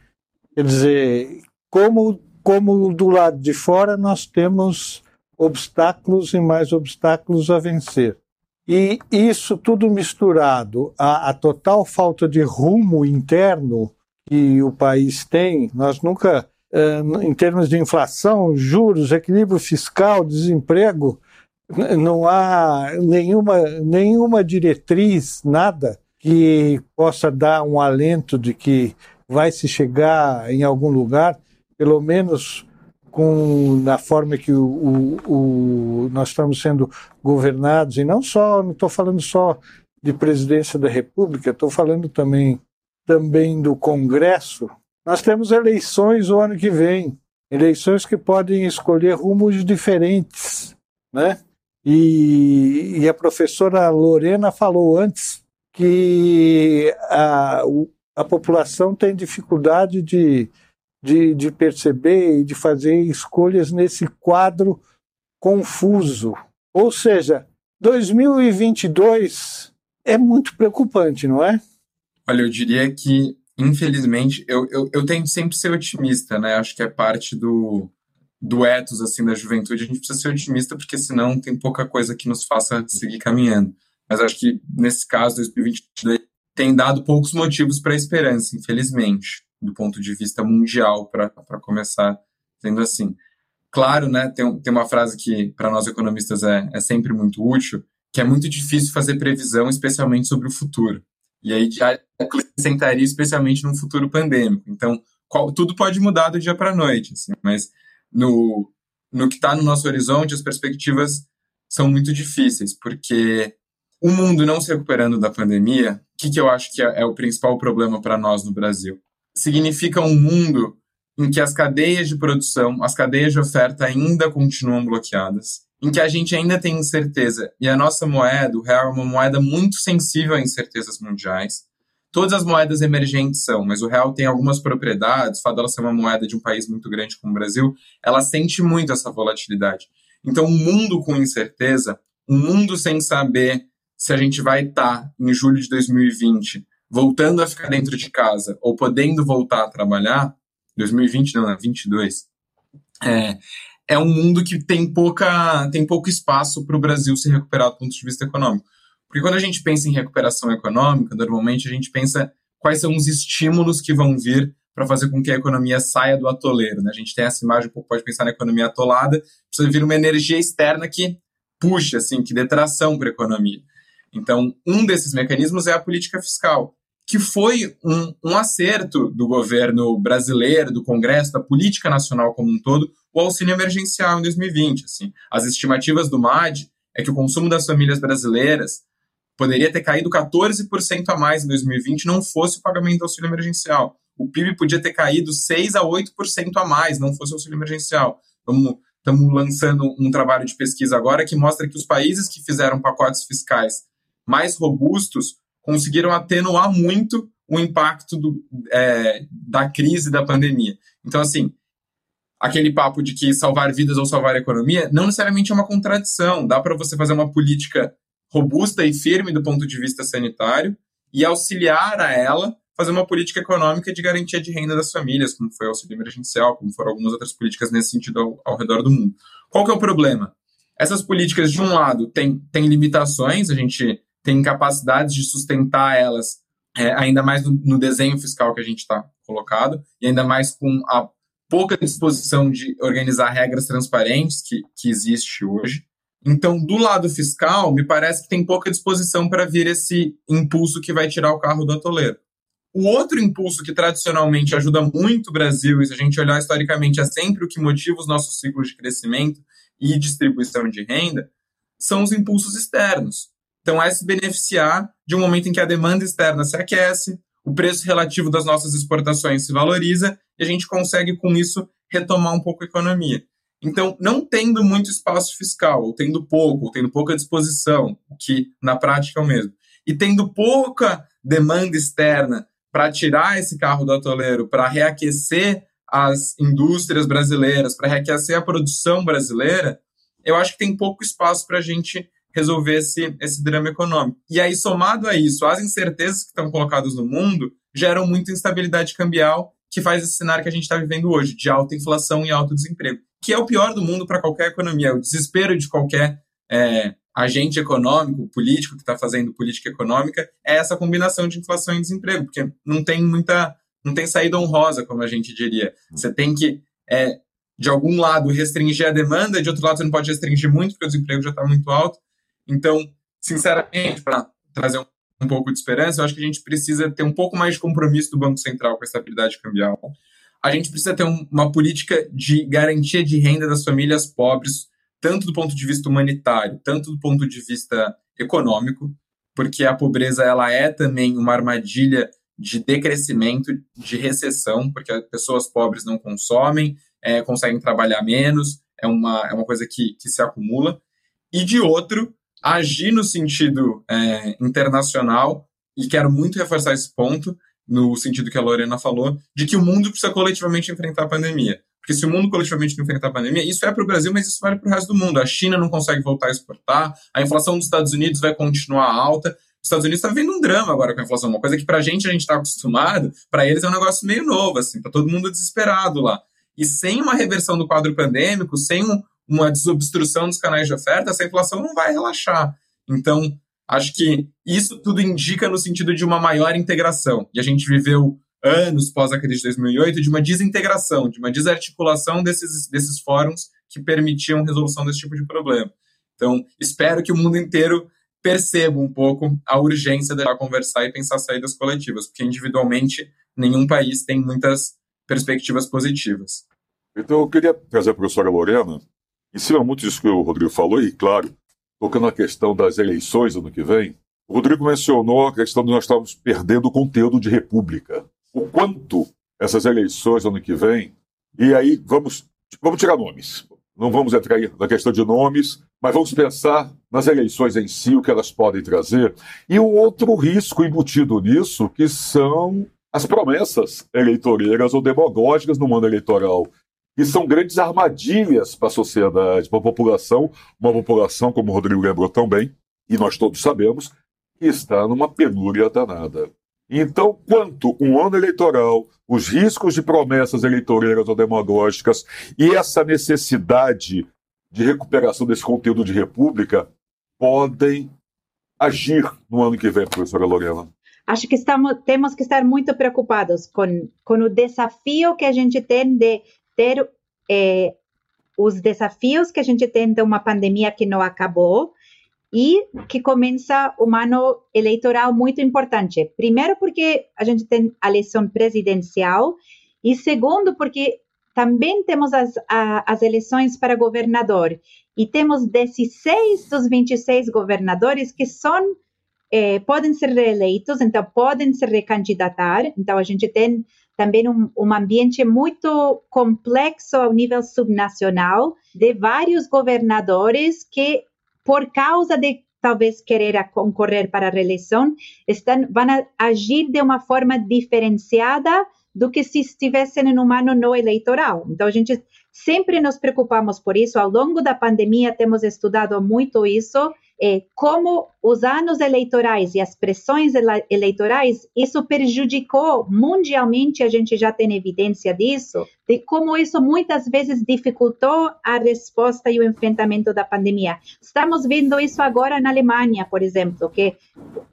quer dizer, como, como do lado de fora nós temos obstáculos e mais obstáculos a vencer. E isso tudo misturado à, à total falta de rumo interno que o país tem, nós nunca em termos de inflação, juros, equilíbrio fiscal, desemprego, não há nenhuma, nenhuma diretriz, nada que possa dar um alento de que vai se chegar em algum lugar, pelo menos com na forma que o, o, o, nós estamos sendo governados, e não só, não estou falando só de presidência da República, estou falando também, também do Congresso, nós temos eleições o ano que vem, eleições que podem escolher rumos diferentes, né? E, e a professora Lorena falou antes que a, a população tem dificuldade de, de, de perceber e de fazer escolhas nesse quadro confuso. Ou seja, 2022 é muito preocupante, não é? Olha, eu diria que infelizmente, eu, eu, eu tento sempre ser otimista, né? Acho que é parte do, do ethos, assim, da juventude. A gente precisa ser otimista, porque senão tem pouca coisa que nos faça seguir caminhando. Mas acho que, nesse caso, 2022 tem dado poucos motivos para esperança, infelizmente, do ponto de vista mundial, para começar sendo assim. Claro, né, tem, tem uma frase que, para nós economistas, é, é sempre muito útil, que é muito difícil fazer previsão, especialmente sobre o futuro. E aí acrescentaria especialmente num futuro pandêmico. Então, qual, tudo pode mudar do dia para a noite, assim, mas no, no que está no nosso horizonte, as perspectivas são muito difíceis, porque o mundo não se recuperando da pandemia, o que, que eu acho que é, é o principal problema para nós no Brasil? Significa um mundo em que as cadeias de produção, as cadeias de oferta ainda continuam bloqueadas, em que a gente ainda tem incerteza. E a nossa moeda, o real, é uma moeda muito sensível a incertezas mundiais. Todas as moedas emergentes são, mas o real tem algumas propriedades, o fato dela ser uma moeda de um país muito grande como o Brasil, ela sente muito essa volatilidade. Então, um mundo com incerteza, um mundo sem saber se a gente vai estar em julho de 2020 voltando a ficar dentro de casa ou podendo voltar a trabalhar, 2020 não, é 22, é, é um mundo que tem, pouca, tem pouco espaço para o Brasil se recuperar do ponto de vista econômico. Porque quando a gente pensa em recuperação econômica, normalmente a gente pensa quais são os estímulos que vão vir para fazer com que a economia saia do atoleiro. Né? A gente tem essa imagem, pode pensar na economia atolada, precisa vir uma energia externa que puxa, assim, que dê tração para a economia. Então, um desses mecanismos é a política fiscal que foi um, um, acerto do governo brasileiro, do Congresso, da política nacional como um todo, o auxílio emergencial em 2020. Assim. As estimativas do MAD é que o consumo das famílias brasileiras poderia ter caído 14% a mais em 2020 não fosse o pagamento do auxílio emergencial. O PIB podia ter caído 6 a 8% a mais não fosse o auxílio emergencial. Estamos lançando um trabalho de pesquisa agora que mostra que os países que fizeram pacotes fiscais mais robustos conseguiram atenuar muito o impacto do, é, da crise da pandemia. Então, assim, aquele papo de que salvar vidas ou salvar a economia não necessariamente é uma contradição. Dá para você fazer uma política robusta e firme do ponto de vista sanitário e auxiliar a ela fazer uma política econômica de garantia de renda das famílias, como foi o auxílio emergencial, como foram algumas outras políticas nesse sentido ao, ao redor do mundo. Qual que é o problema? Essas políticas, de um lado, têm, têm limitações, a gente tem incapacidade de sustentar elas, é, ainda mais no, no, desenho fiscal que a gente está colocado, e ainda mais com a pouca disposição de organizar regras transparentes que, que existe hoje. Então, do lado fiscal, me parece que tem pouca disposição para vir esse impulso que vai tirar o carro do atoleiro. O outro impulso que tradicionalmente ajuda muito o Brasil, e se a gente olhar historicamente, é sempre o que motiva os nossos ciclos de crescimento e distribuição de renda, são os impulsos externos. Então, é se beneficiar de um momento em que a demanda externa se aquece, o preço relativo das nossas exportações se valoriza e a gente consegue, com isso, retomar um pouco a economia. Então, não tendo muito espaço fiscal, ou tendo pouco, ou tendo pouca disposição, que na prática é o mesmo, e tendo pouca demanda externa para tirar esse carro do atoleiro, para reaquecer as indústrias brasileiras, para reaquecer a produção brasileira, eu acho que tem pouco espaço para a gente resolver esse, esse drama econômico. E aí, somado a isso, as incertezas que estão colocadas no mundo geram muita instabilidade cambial, que faz esse cenário que a gente está vivendo hoje, de alta inflação e alto desemprego, que é o pior do mundo para qualquer economia, o desespero de qualquer é, agente econômico, político que está fazendo política econômica, é essa combinação de inflação e desemprego, porque não tem muita, não tem saída honrosa, como a gente diria. Você tem que, é, de algum lado, restringir a demanda, de outro lado, você não pode restringir muito, porque o desemprego já está muito alto. Então, sinceramente, para trazer um, um, pouco de esperança, eu acho que a gente precisa ter um pouco mais de compromisso do Banco Central com a estabilidade cambial. A gente precisa ter um, uma política de garantia de renda das famílias pobres, tanto do ponto de vista humanitário, tanto do ponto de vista econômico, porque a pobreza ela é também uma armadilha de decrescimento, de recessão, porque pessoas pobres não consomem, é, conseguem trabalhar menos, é uma, é uma coisa que, que se acumula. E de outro, agir no sentido é, internacional, e quero muito reforçar esse ponto, no sentido que a Lorena falou, de que o mundo precisa coletivamente enfrentar a pandemia. Porque se o mundo coletivamente não enfrentar a pandemia, isso é para o Brasil, mas isso vale para o resto do mundo. A China não consegue voltar a exportar, a inflação dos Estados Unidos vai continuar alta. Os Estados Unidos está vivendo um drama agora com a inflação, uma coisa que para a gente a gente está acostumado, para eles é um negócio meio novo, assim, tá todo mundo desesperado lá. E sem uma reversão do quadro pandêmico, sem um, uma desobstrução dos canais de oferta, essa inflação não vai relaxar. Então, acho que isso tudo indica no sentido de uma maior integração. E a gente viveu anos pós a crise de 2008 de uma desintegração, de uma desarticulação desses, desses fóruns que permitiam resolução desse tipo de problema. Então, espero que o mundo inteiro perceba um pouco a urgência de conversar e pensar saídas coletivas, porque individualmente nenhum país tem muitas perspectivas positivas. Então, eu queria trazer a professora Lorena em cima muito disso que o Rodrigo falou, e claro, tocando na questão das eleições ano que vem, o Rodrigo mencionou a questão de nós estarmos perdendo o conteúdo de república. O quanto essas eleições ano que vem, e aí vamos, vamos tirar nomes. Não vamos entrar na questão de nomes, mas vamos pensar nas eleições em si, o que elas podem trazer. E um outro risco embutido nisso, que são as promessas eleitoreiras ou demagógicas no mundo eleitoral e são grandes armadilhas para a sociedade, para a população, uma população, como o Rodrigo lembrou tão bem, e nós todos sabemos, que está numa penúria danada. Então, quanto um ano eleitoral, os riscos de promessas eleitoreiras ou demagógicas e essa necessidade de recuperação desse conteúdo de república podem agir no ano que vem, professora Lorena? Acho que estamos, temos que estar muito preocupados com, com o desafio que a gente tem de ter é, os desafios que a gente tem de uma pandemia que não acabou e que começa um ano eleitoral muito importante. Primeiro, porque a gente tem a eleição presidencial, e segundo, porque também temos as, a, as eleições para governador, e temos 16 dos 26 governadores que são, eh, podem ser reeleitos, então podem se recandidatar. Então, a gente tem também um, um ambiente muito complexo ao nível subnacional, de vários governadores que, por causa de talvez querer concorrer para a reeleição, estão, vão agir de uma forma diferenciada do que se estivessem em um ano não eleitoral. Então, a gente sempre nos preocupamos por isso. Ao longo da pandemia, temos estudado muito isso é, como os anos eleitorais e as pressões ele eleitorais, isso prejudicou mundialmente, a gente já tem evidência disso, de como isso muitas vezes dificultou a resposta e o enfrentamento da pandemia. Estamos vendo isso agora na Alemanha, por exemplo, que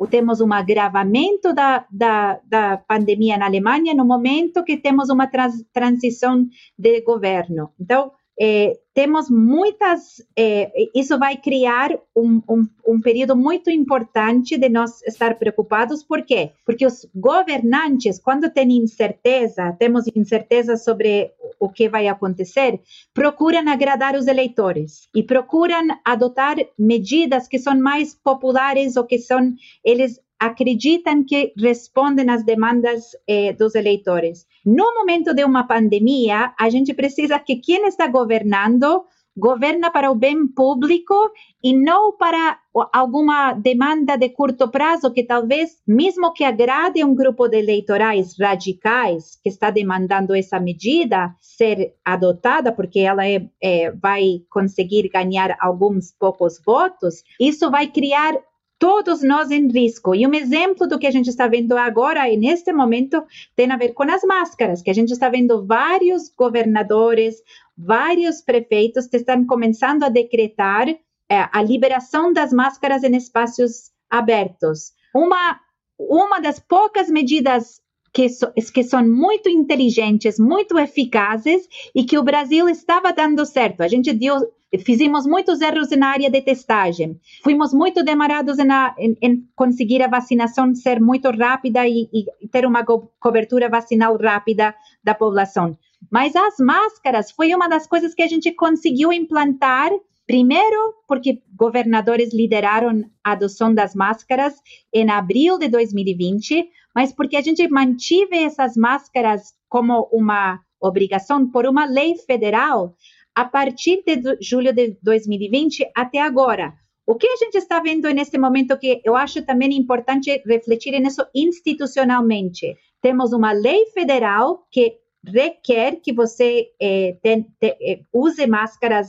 temos um agravamento da, da, da pandemia na Alemanha no momento que temos uma trans, transição de governo. Então, é, temos muitas, é, isso vai criar um, um, um, período muito importante de nós estar preocupados, por quê? Porque os governantes, quando têm incerteza, temos incerteza sobre o que vai acontecer, procuram agradar os eleitores e procuram adotar medidas que são mais populares ou que são, eles acreditam que respondem às demandas eh, dos eleitores. No momento de uma pandemia, a gente precisa que quem está governando governa para o bem público e não para alguma demanda de curto prazo que talvez, mesmo que agrade um grupo de eleitorais radicais que está demandando essa medida ser adotada, porque ela é, é, vai conseguir ganhar alguns poucos votos, isso vai criar todos nós em risco. E um exemplo do que a gente está vendo agora, e neste momento, tem a ver com as máscaras, que a gente está vendo vários governadores, vários prefeitos que estão começando a decretar é, a liberação das máscaras em espaços abertos. Uma, uma das poucas medidas que, so, que são muito inteligentes, muito eficazes e que o Brasil estava dando certo. A gente deu, Fizemos muitos erros na área de testagem. Fomos muito demorados em, em, conseguir a vacinação ser muito rápida e, e ter uma co cobertura vacinal rápida da população. Mas as máscaras foi uma das coisas que a gente conseguiu implantar Primeiro, porque governadores lideraram a adoção das máscaras em abril de 2020, mas porque a gente mantive essas máscaras como uma obrigação por uma lei federal a partir de julho de 2020 até agora. O que a gente está vendo nesse momento que eu acho também importante refletir nisso institucionalmente? Temos uma lei federal que requer que você eh, tem, te, eh, use máscaras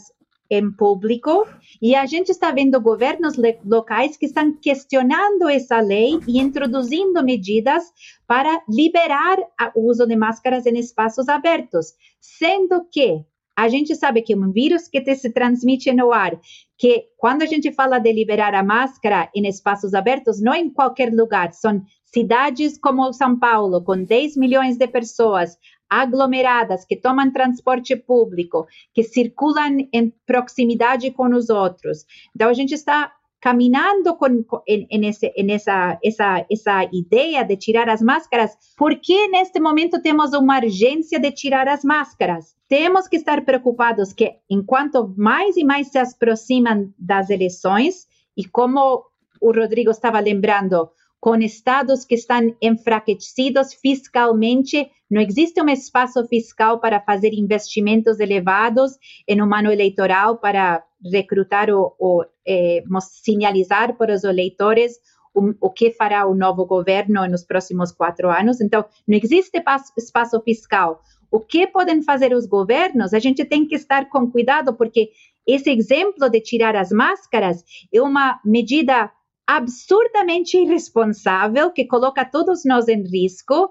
em público e a gente está vendo governos locais que estão questionando essa lei e introduzindo medidas para liberar o uso de máscaras em espaços abertos, sendo que a gente sabe que um vírus que se transmite no ar, que quando a gente fala de liberar a máscara em espaços abertos, não em qualquer lugar, são cidades como São Paulo, com 10 milhões de pessoas aglomeradas, que tomam transporte público, que circulam em proximidade com os outros. Então, a gente está caminhando com, com em, em, esse, em essa, essa, essa ideia de tirar as máscaras, porque neste momento temos uma urgência de tirar as máscaras? Temos que estar preocupados que, enquanto mais e mais se aproximam das eleições, e como o Rodrigo estava lembrando, com estados que estão enfraquecidos fiscalmente, não existe um espaço fiscal para fazer investimentos elevados em um ano eleitoral para recrutar ou, ou eh, sinalizar para os eleitores o, o, que fará o novo governo nos próximos quatro anos. Então, não existe espaço fiscal. O que podem fazer os governos? A gente tem que estar com cuidado, porque esse exemplo de tirar as máscaras é uma medida absurdamente irresponsável que coloca todos nós em risco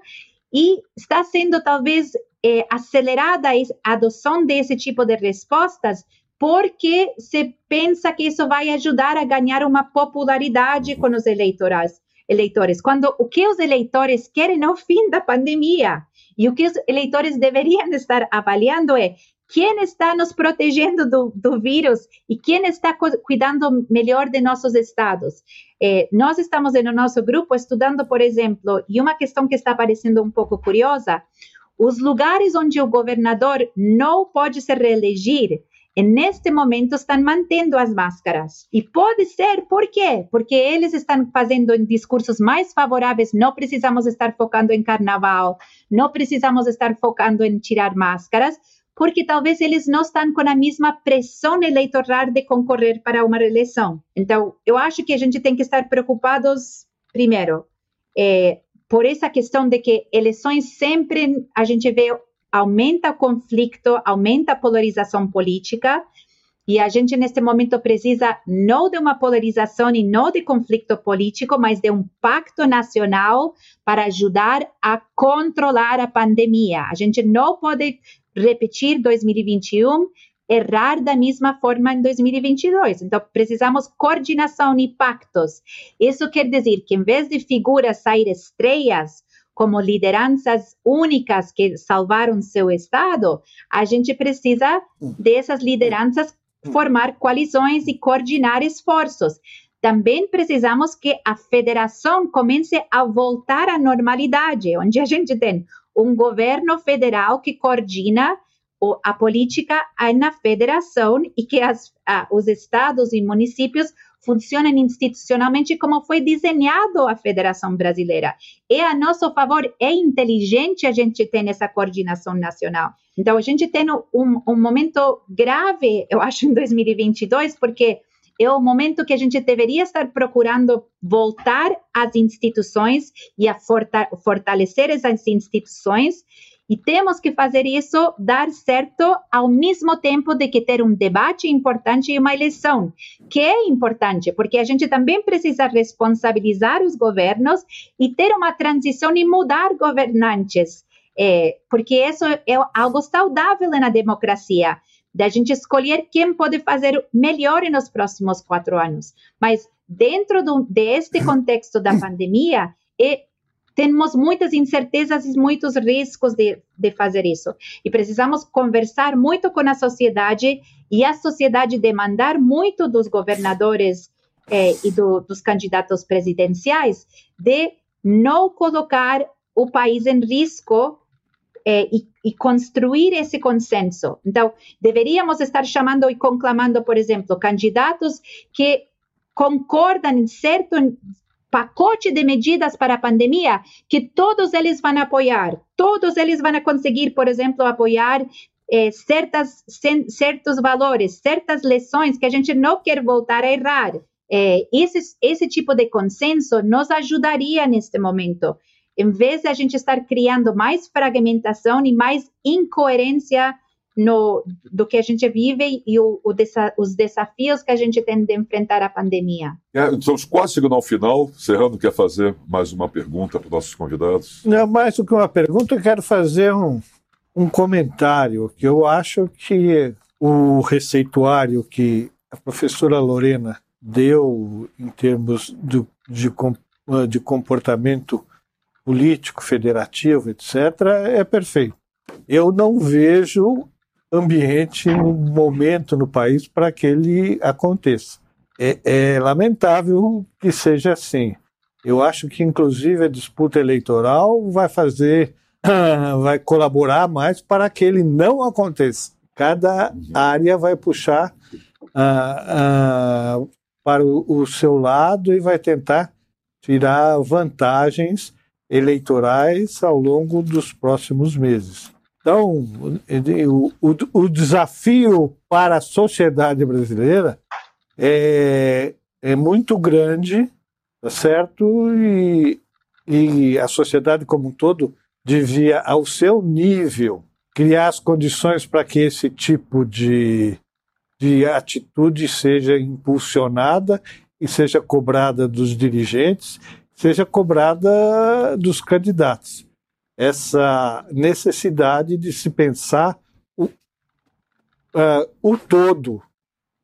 e está sendo talvez eh, acelerada a adoção desse tipo de respostas porque se pensa que isso vai ajudar a ganhar uma popularidade com os eleitores. Eleitores, quando o que os eleitores querem é o fim da pandemia e o que os eleitores deveriam estar avaliando é quem está nos protegendo do, do vírus e quem está cuidando melhor de nossos estados. É, nós estamos no nosso grupo estudando, por exemplo, e uma questão que está parecendo um pouco curiosa, os lugares onde o governador não pode se reeleger neste momento estão mantendo as máscaras. E pode ser, por quê? Porque eles estão fazendo discursos mais favoráveis, não precisamos estar focando em carnaval, não precisamos estar focando em tirar máscaras, porque talvez eles não estão com a mesma pressão eleitoral de concorrer para uma reeleição. Então, eu acho que a gente tem que estar preocupados, primeiro, é, por essa questão de que eleições sempre a gente vê aumenta o conflito, aumenta a polarização política, e a gente, neste momento, precisa não de uma polarização e não de conflito político, mas de um pacto nacional para ajudar a controlar a pandemia. A gente não pode repetir 2021, errar da mesma forma em 2022. Então, precisamos coordenação e pactos. Isso quer dizer que, em vez de figuras sair estreias, como lideranças únicas que salvaram seu estado, a gente precisa dessas lideranças formar coalizões e coordenar esforços. Também precisamos que a federação comece a voltar à normalidade, onde a gente tem um governo federal que coordina a política na federação e que as, os estados e municípios funcionem institucionalmente como foi desenhado a Federação Brasileira. É a nosso favor, é inteligente a gente ter essa coordenação nacional. Então, a gente tem um, um momento grave, eu acho, em 2022, porque é o momento que a gente deveria estar procurando voltar às instituições e a fortalecer essas instituições. E temos que fazer isso dar certo ao mesmo tempo de que ter um debate importante e uma eleição, que é importante, porque a gente também precisa responsabilizar os governos e ter uma transição e mudar governantes, é, porque isso é algo saudável na democracia da gente escolher quem pode fazer melhor nos próximos quatro anos. Mas dentro do, deste contexto da pandemia, é temos muitas incertezas e muitos riscos de, de fazer isso. E precisamos conversar muito com a sociedade e a sociedade demandar muito dos governadores eh, e do, dos candidatos presidenciais de não colocar o país em risco eh, e, e, construir esse consenso. Então, deveríamos estar chamando e conclamando, por exemplo, candidatos que concordam em certo pacote de medidas para a pandemia que todos eles vão apoiar. Todos eles vão conseguir, por exemplo, apoiar eh, certas, certos valores, certas lições que a gente não quer voltar a errar. Eh, esse, esse tipo de consenso nos ajudaria neste momento, em vez de a gente estar criando mais fragmentação e mais incoerência no, do que a gente vive e o, o desa, os desafios que a gente tem de enfrentar a pandemia. É, estamos quase chegando ao final. Serrano quer fazer mais uma pergunta para os nossos convidados? Não, mais do que uma pergunta, eu quero fazer um, um comentário que eu acho que o receituário que a professora Lorena deu em termos de, de, de comportamento político, federativo, etc., é perfeito. Eu não vejo ambiente, um momento no país para que ele aconteça. É, é, lamentável que seja assim. Eu acho que, inclusive, a disputa eleitoral vai fazer, vai colaborar mais para que ele não aconteça. Cada área vai puxar uh, uh, para o, o seu lado e vai tentar tirar vantagens eleitorais ao longo dos próximos meses. Então, o, o, o desafio para a sociedade brasileira é, é muito grande, tá certo? E, e a sociedade como um todo devia, ao seu nível, criar as condições para que esse tipo de, de atitude seja impulsionada e seja cobrada dos dirigentes, seja cobrada dos candidatos essa necessidade de se pensar o, uh, o todo,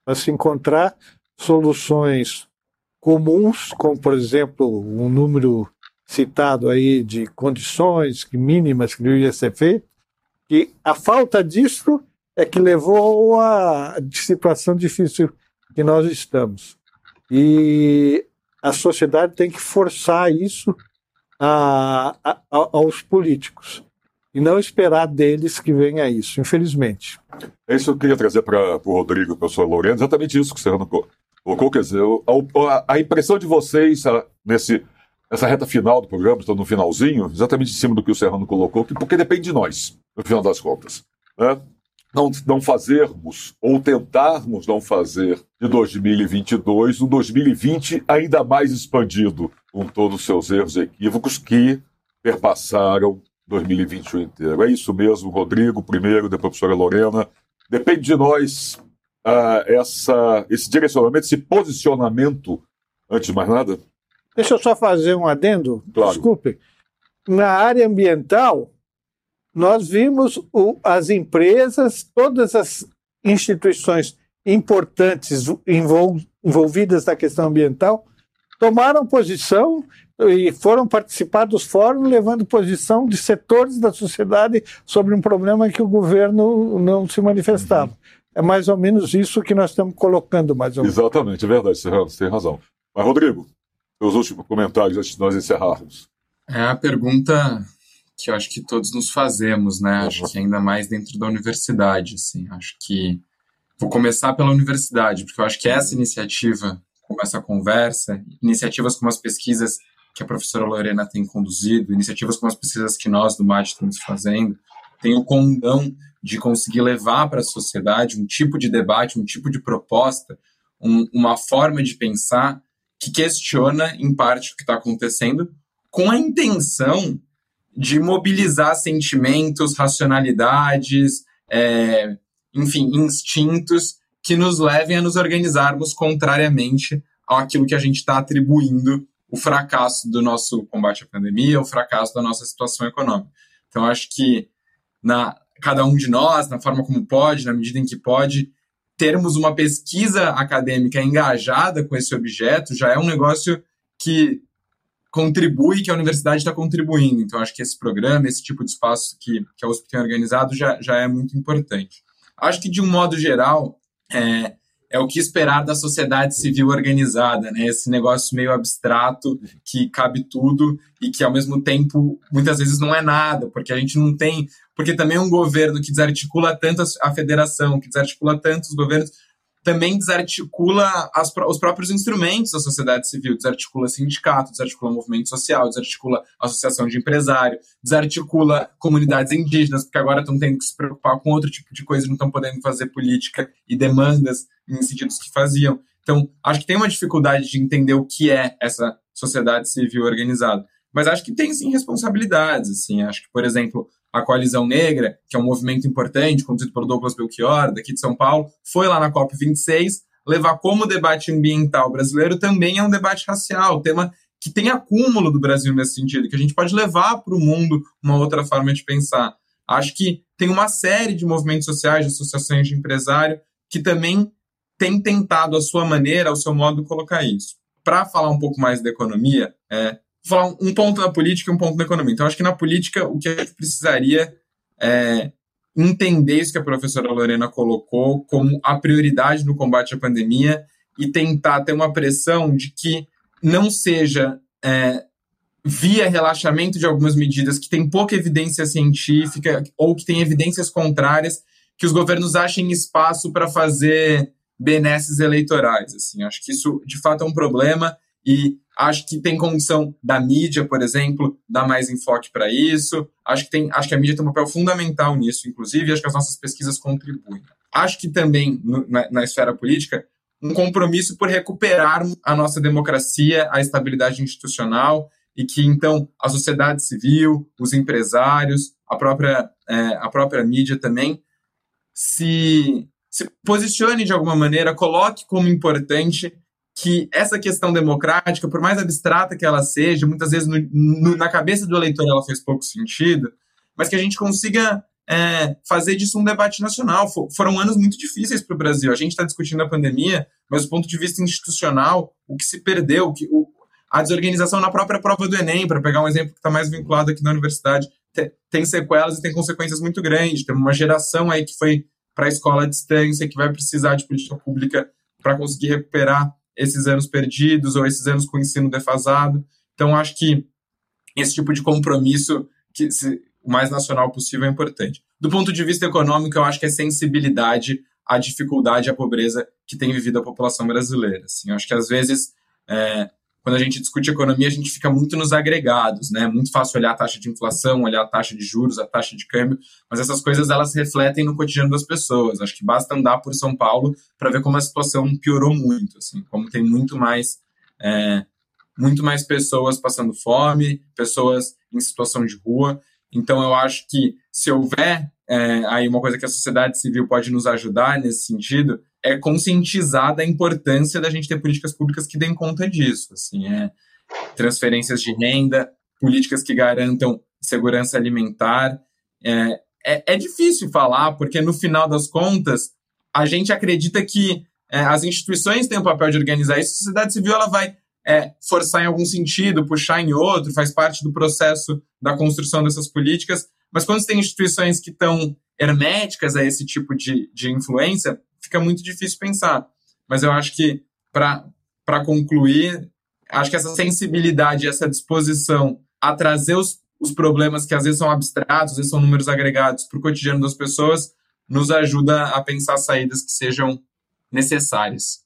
para se encontrar soluções comuns, como, por exemplo, um número citado aí de condições mínimas que deveria ser feito, que a falta disso é que levou à situação difícil que nós estamos. E a sociedade tem que forçar isso a, a, aos políticos. e não esperar deles que venha isso, infelizmente. É isso que eu queria trazer para o Rodrigo para o professor Lorena, exatamente isso que você colocou, quer dizer, a, a impressão de vocês a, nesse, nessa reta final do programa, estou no finalzinho, exatamente em cima do que o Serrano colocou, que, porque depende de nós, no final das contas. Né? Não, não fazermos, ou tentarmos não fazer de 2022 um 2020 ainda mais expandido, com todos os seus erros e equívocos que perpassaram 2021 inteiro. É isso mesmo, Rodrigo, primeiro, depois a professora Lorena. Depende de nós uh, essa, esse direcionamento, esse posicionamento, antes de mais nada. Deixa eu só fazer um adendo, claro. desculpe. Na área ambiental, nós vimos o, as empresas, todas as instituições importantes envol, envolvidas na questão ambiental, tomaram posição e foram participar dos fóruns levando posição de setores da sociedade sobre um problema que o governo não se manifestava. Uhum. É mais ou menos isso que nós estamos colocando, mais ou menos. Exatamente, é verdade, Serrano, você tem razão. Mas, Rodrigo, seus últimos comentários antes de nós encerrarmos. É a pergunta que eu acho que todos nos fazemos, né? Acho que ainda mais dentro da universidade, assim. Acho que vou começar pela universidade, porque eu acho que essa iniciativa, como essa conversa, iniciativas como as pesquisas que a professora Lorena tem conduzido, iniciativas como as pesquisas que nós do MAT estamos fazendo, tem o condão de conseguir levar para a sociedade um tipo de debate, um tipo de proposta, um, uma forma de pensar que questiona, em parte, o que está acontecendo, com a intenção de mobilizar sentimentos, racionalidades, é, enfim, instintos que nos levem a nos organizarmos contrariamente àquilo que a gente está atribuindo o fracasso do nosso combate à pandemia, o fracasso da nossa situação econômica. Então, acho que na cada um de nós, na forma como pode, na medida em que pode, termos uma pesquisa acadêmica engajada com esse objeto já é um negócio que contribui, que a universidade está contribuindo. Então, acho que esse programa, esse tipo de espaço que, que a USP tem organizado já, já é muito importante. Acho que, de um modo geral, é, é o que esperar da sociedade civil organizada, né? Esse negócio meio abstrato que cabe tudo e que ao mesmo tempo muitas vezes não é nada, porque a gente não tem, porque também é um governo que desarticula tanto a federação, que desarticula tantos governos, também desarticula as, os próprios instrumentos da sociedade civil, desarticula sindicato, desarticula movimento social, desarticula associação de empresário, desarticula comunidades indígenas, porque agora estão tendo que se preocupar com outro tipo de coisa não estão podendo fazer política e demandas em sentidos que faziam. Então, acho que tem uma dificuldade de entender o que é essa sociedade civil organizada. Mas acho que tem sim responsabilidades, assim. Acho que, por exemplo, a Coalizão Negra, que é um movimento importante, conduzido por Douglas Belchior, daqui de São Paulo, foi lá na COP26 levar como debate ambiental brasileiro também é um debate racial, tema que tem acúmulo do Brasil nesse sentido, que a gente pode levar para o mundo uma outra forma de pensar. Acho que tem uma série de movimentos sociais, de associações de empresário, que também tem tentado, a sua maneira, ao seu modo, colocar isso. Para falar um pouco mais da economia, é, falar um ponto na política e um ponto na economia. Então, acho que na política, o que a gente precisaria é entender isso que a professora Lorena colocou como a prioridade no combate à pandemia e tentar ter uma pressão de que não seja é, via relaxamento de algumas medidas que tem pouca evidência científica ou que tem evidências contrárias, que os governos achem espaço para fazer benesses eleitorais. Assim, acho que isso de fato é um problema e acho que tem condição da mídia, por exemplo, dar mais enfoque para isso. Acho que, tem, acho que a mídia tem um papel fundamental nisso, inclusive, e acho que as nossas pesquisas contribuem. Acho que também, no, na, na esfera política, um compromisso por recuperar a nossa democracia, a estabilidade institucional, e que, então, a sociedade civil, os empresários, a própria, é, a própria mídia também se, se posicione de alguma maneira, coloque como importante que essa questão democrática, por mais abstrata que ela seja, muitas vezes no, no, na cabeça do eleitor ela fez pouco sentido, mas que a gente consiga é, fazer disso um debate nacional. For, foram anos muito difíceis para o Brasil. A gente está discutindo a pandemia, mas do ponto de vista institucional, o que se perdeu, que, o, a desorganização na própria prova do Enem, para pegar um exemplo que está mais vinculado aqui na universidade, te, tem sequelas e tem consequências muito grandes. Tem uma geração aí que foi para a escola à distância, que vai precisar de política pública para conseguir recuperar esses anos perdidos ou esses anos com ensino defasado. Então, acho que esse tipo de compromisso, que se, o mais nacional possível é importante. Do ponto de vista econômico, eu acho que é sensibilidade à dificuldade e à pobreza que tem vivido a população brasileira. Assim, eu acho que às vezes é, quando a gente discute economia, a gente fica muito nos agregados, né? É muito fácil olhar a taxa de inflação, olhar a taxa de juros, a taxa de câmbio, mas essas coisas elas refletem no cotidiano das pessoas. Acho que basta andar por São Paulo para ver como a situação piorou muito, assim, como tem muito mais é, muito mais pessoas passando fome, pessoas em situação de rua. Então eu acho que se houver é, aí uma coisa que a sociedade civil pode nos ajudar nesse sentido é conscientizar da importância da gente ter políticas públicas que deem conta disso, assim, é transferências de renda, políticas que garantam segurança alimentar. É, é, é difícil falar, porque no final das contas, a gente acredita que é, as instituições têm o papel de organizar isso, a sociedade civil ela vai é, forçar em algum sentido, puxar em outro, faz parte do processo da construção dessas políticas, mas quando você tem instituições que estão herméticas a esse tipo de, de influência, fica muito difícil pensar. Mas eu acho que, para concluir, acho que essa sensibilidade, essa disposição a trazer os, os problemas que às vezes são abstratos, às vezes são números agregados para o cotidiano das pessoas, nos ajuda a pensar saídas que sejam necessárias.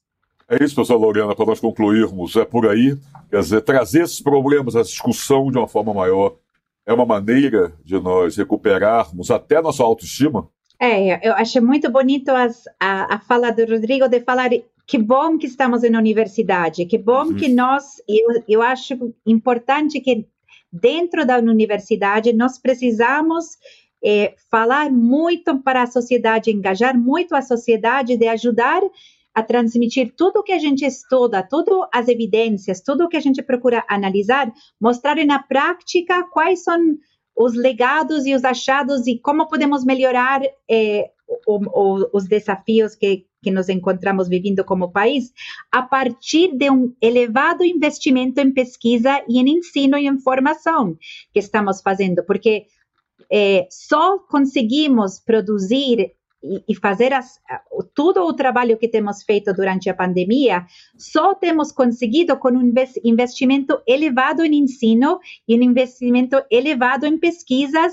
É isso, professor Lorena, para nós concluirmos. É por aí. Quer dizer, trazer esses problemas à discussão de uma forma maior é uma maneira de nós recuperarmos até nossa autoestima? É, eu achei muito bonito as, a, a fala do Rodrigo de falar que bom que estamos na universidade, que bom uhum. que nós, eu, eu acho importante que dentro da universidade nós precisamos é, falar muito para a sociedade, engajar muito a sociedade de ajudar a transmitir tudo que a gente estuda, todas as evidências, tudo que a gente procura analisar, mostrar na prática quais são os legados e os achados e como podemos melhorar eh, o, o, os desafios que, que nos encontramos vivendo como país a partir de um elevado investimento em pesquisa e em ensino e em formação que estamos fazendo, porque eh, só conseguimos produzir e, fazer as, todo o trabalho que temos feito durante a pandemia, só temos conseguido com um investimento elevado em ensino e um investimento elevado em pesquisas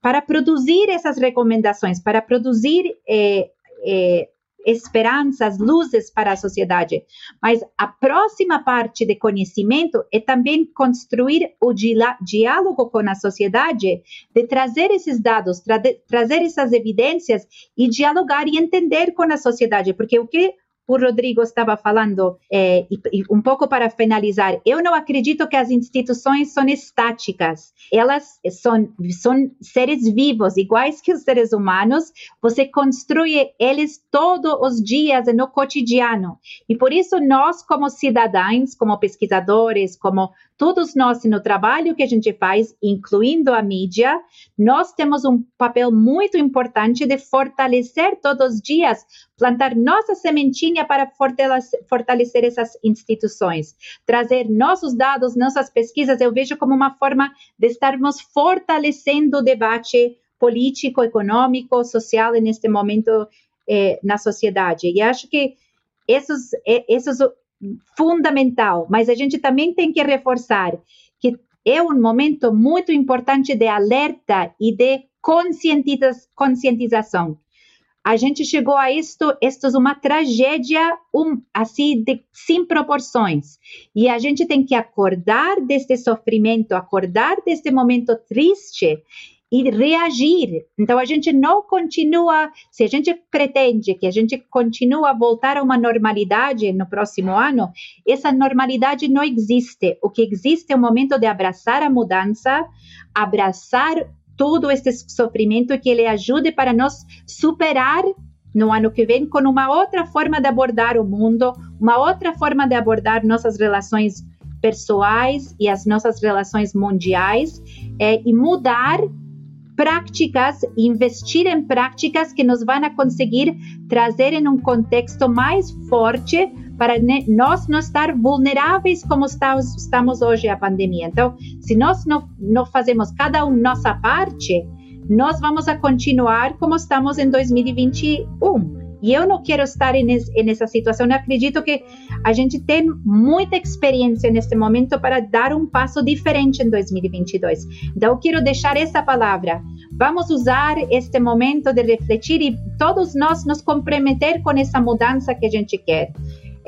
para produzir essas recomendações, para produzir eh, eh, esperanças, luzes para a sociedade. Mas a próxima parte de conhecimento é também construir o diálogo com a sociedade, de trazer esses dados, tra trazer essas evidências e dialogar e entender com a sociedade, porque o que o Rodrigo estava falando, é, e, e, um pouco para finalizar, eu não acredito que as instituições são estáticas. Elas são, são seres vivos, iguais que os seres humanos. Você constrói eles todos os dias no cotidiano. E por isso nós, como cidadãos, como pesquisadores, como todos nós no trabalho que a gente faz, incluindo a mídia, nós temos um papel muito importante de fortalecer todos os dias, plantar nossa sementinha para fortalecer, essas instituições, trazer nossos dados, nossas pesquisas, eu vejo como uma forma de estarmos fortalecendo o debate político, econômico, social neste momento eh, na sociedade. E acho que esses, esses fundamental, mas a gente também tem que reforçar que é um momento muito importante de alerta e de conscientização. A gente chegou a isto, isto é uma tragédia um, assim de, sem proporções. E a gente tem que acordar deste sofrimento, acordar deste momento triste e reagir. Então a gente não continua, se a gente pretende que a gente continue a voltar a uma normalidade no próximo ano, essa normalidade não existe. O que existe é o momento de abraçar a mudança, abraçar todo esse sofrimento que ele ajude para nós superar no ano que vem com uma outra forma de abordar o mundo, uma outra forma de abordar nossas relações pessoais e as nossas relações mundiais é, e mudar práticas, investir em práticas que nos vão a conseguir trazer em um contexto mais forte para nós não estar vulneráveis como estamos, hoje a pandemia. Então, se nós não, não fazemos cada um nossa parte, nós vamos a continuar como estamos em 2021. E eu não quero estar nessa situação. Eu acredito que a gente tem muita experiência neste momento para dar um passo diferente em 2022. Então, eu quero deixar essa palavra. Vamos usar este momento de refletir e todos nós nos comprometer com essa mudança que a gente quer.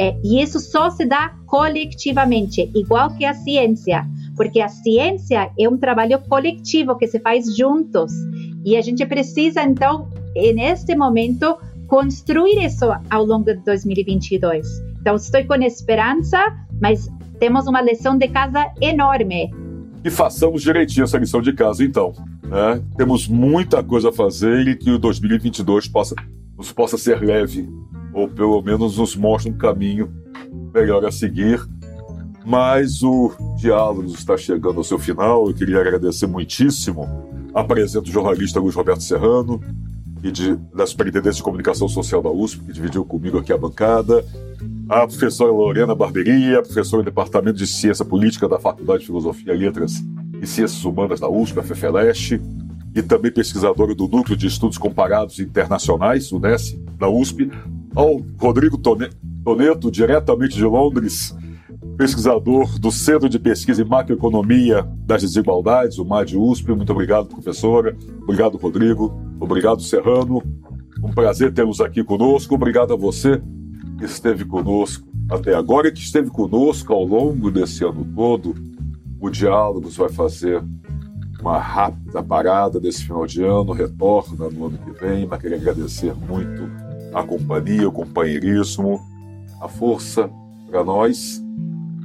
É, e isso só se dá coletivamente, igual que a ciência, porque a ciência é um trabalho coletivo que se faz juntos. E a gente precisa, então, neste momento, construir isso ao longo de 2022. Então, estou com esperança, mas temos uma lição de casa enorme. E façamos direitinho essa lição de casa, então. Né? Temos muita coisa a fazer e que o 2022 possa, possa ser leve, ou pelo menos nos mostre um caminho melhor a seguir. Mas o diálogo está chegando ao seu final. Eu queria agradecer muitíssimo a presença do jornalista Luiz Roberto Serrano, e de, da Superintendência de Comunicação Social da USP, que dividiu comigo aqui a bancada, a professora Lorena Barberia, professora do Departamento de Ciência Política da Faculdade de Filosofia, Letras e Ciências Humanas da USP, a FEFELESH, e também pesquisadora do Núcleo de Estudos Comparados Internacionais, o NES, da USP, ao Rodrigo Toneto, diretamente de Londres, pesquisador do Centro de Pesquisa em Macroeconomia das Desigualdades, o MAD USP. Muito obrigado, professora. Obrigado, Rodrigo. Obrigado, Serrano. Um prazer tê-los aqui conosco. Obrigado a você que esteve conosco até agora e que esteve conosco ao longo desse ano todo. O Diálogos vai fazer uma rápida parada desse final de ano, retorna no ano que vem, mas queria agradecer muito a companhia, o companheirismo, a força para nós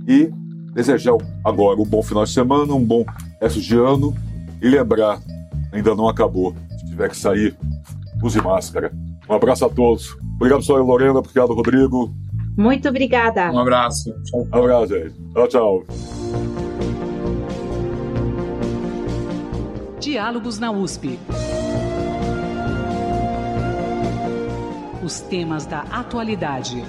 e desejar agora um bom final de semana, um bom resto de ano e lembrar, ainda não acabou. Se tiver que sair, use máscara. Um abraço a todos. Obrigado, senhora Lorena. Obrigado, Rodrigo. Muito obrigada. Um abraço. Um abraço, gente. Tchau, tchau. Diálogos na USP. Os temas da atualidade.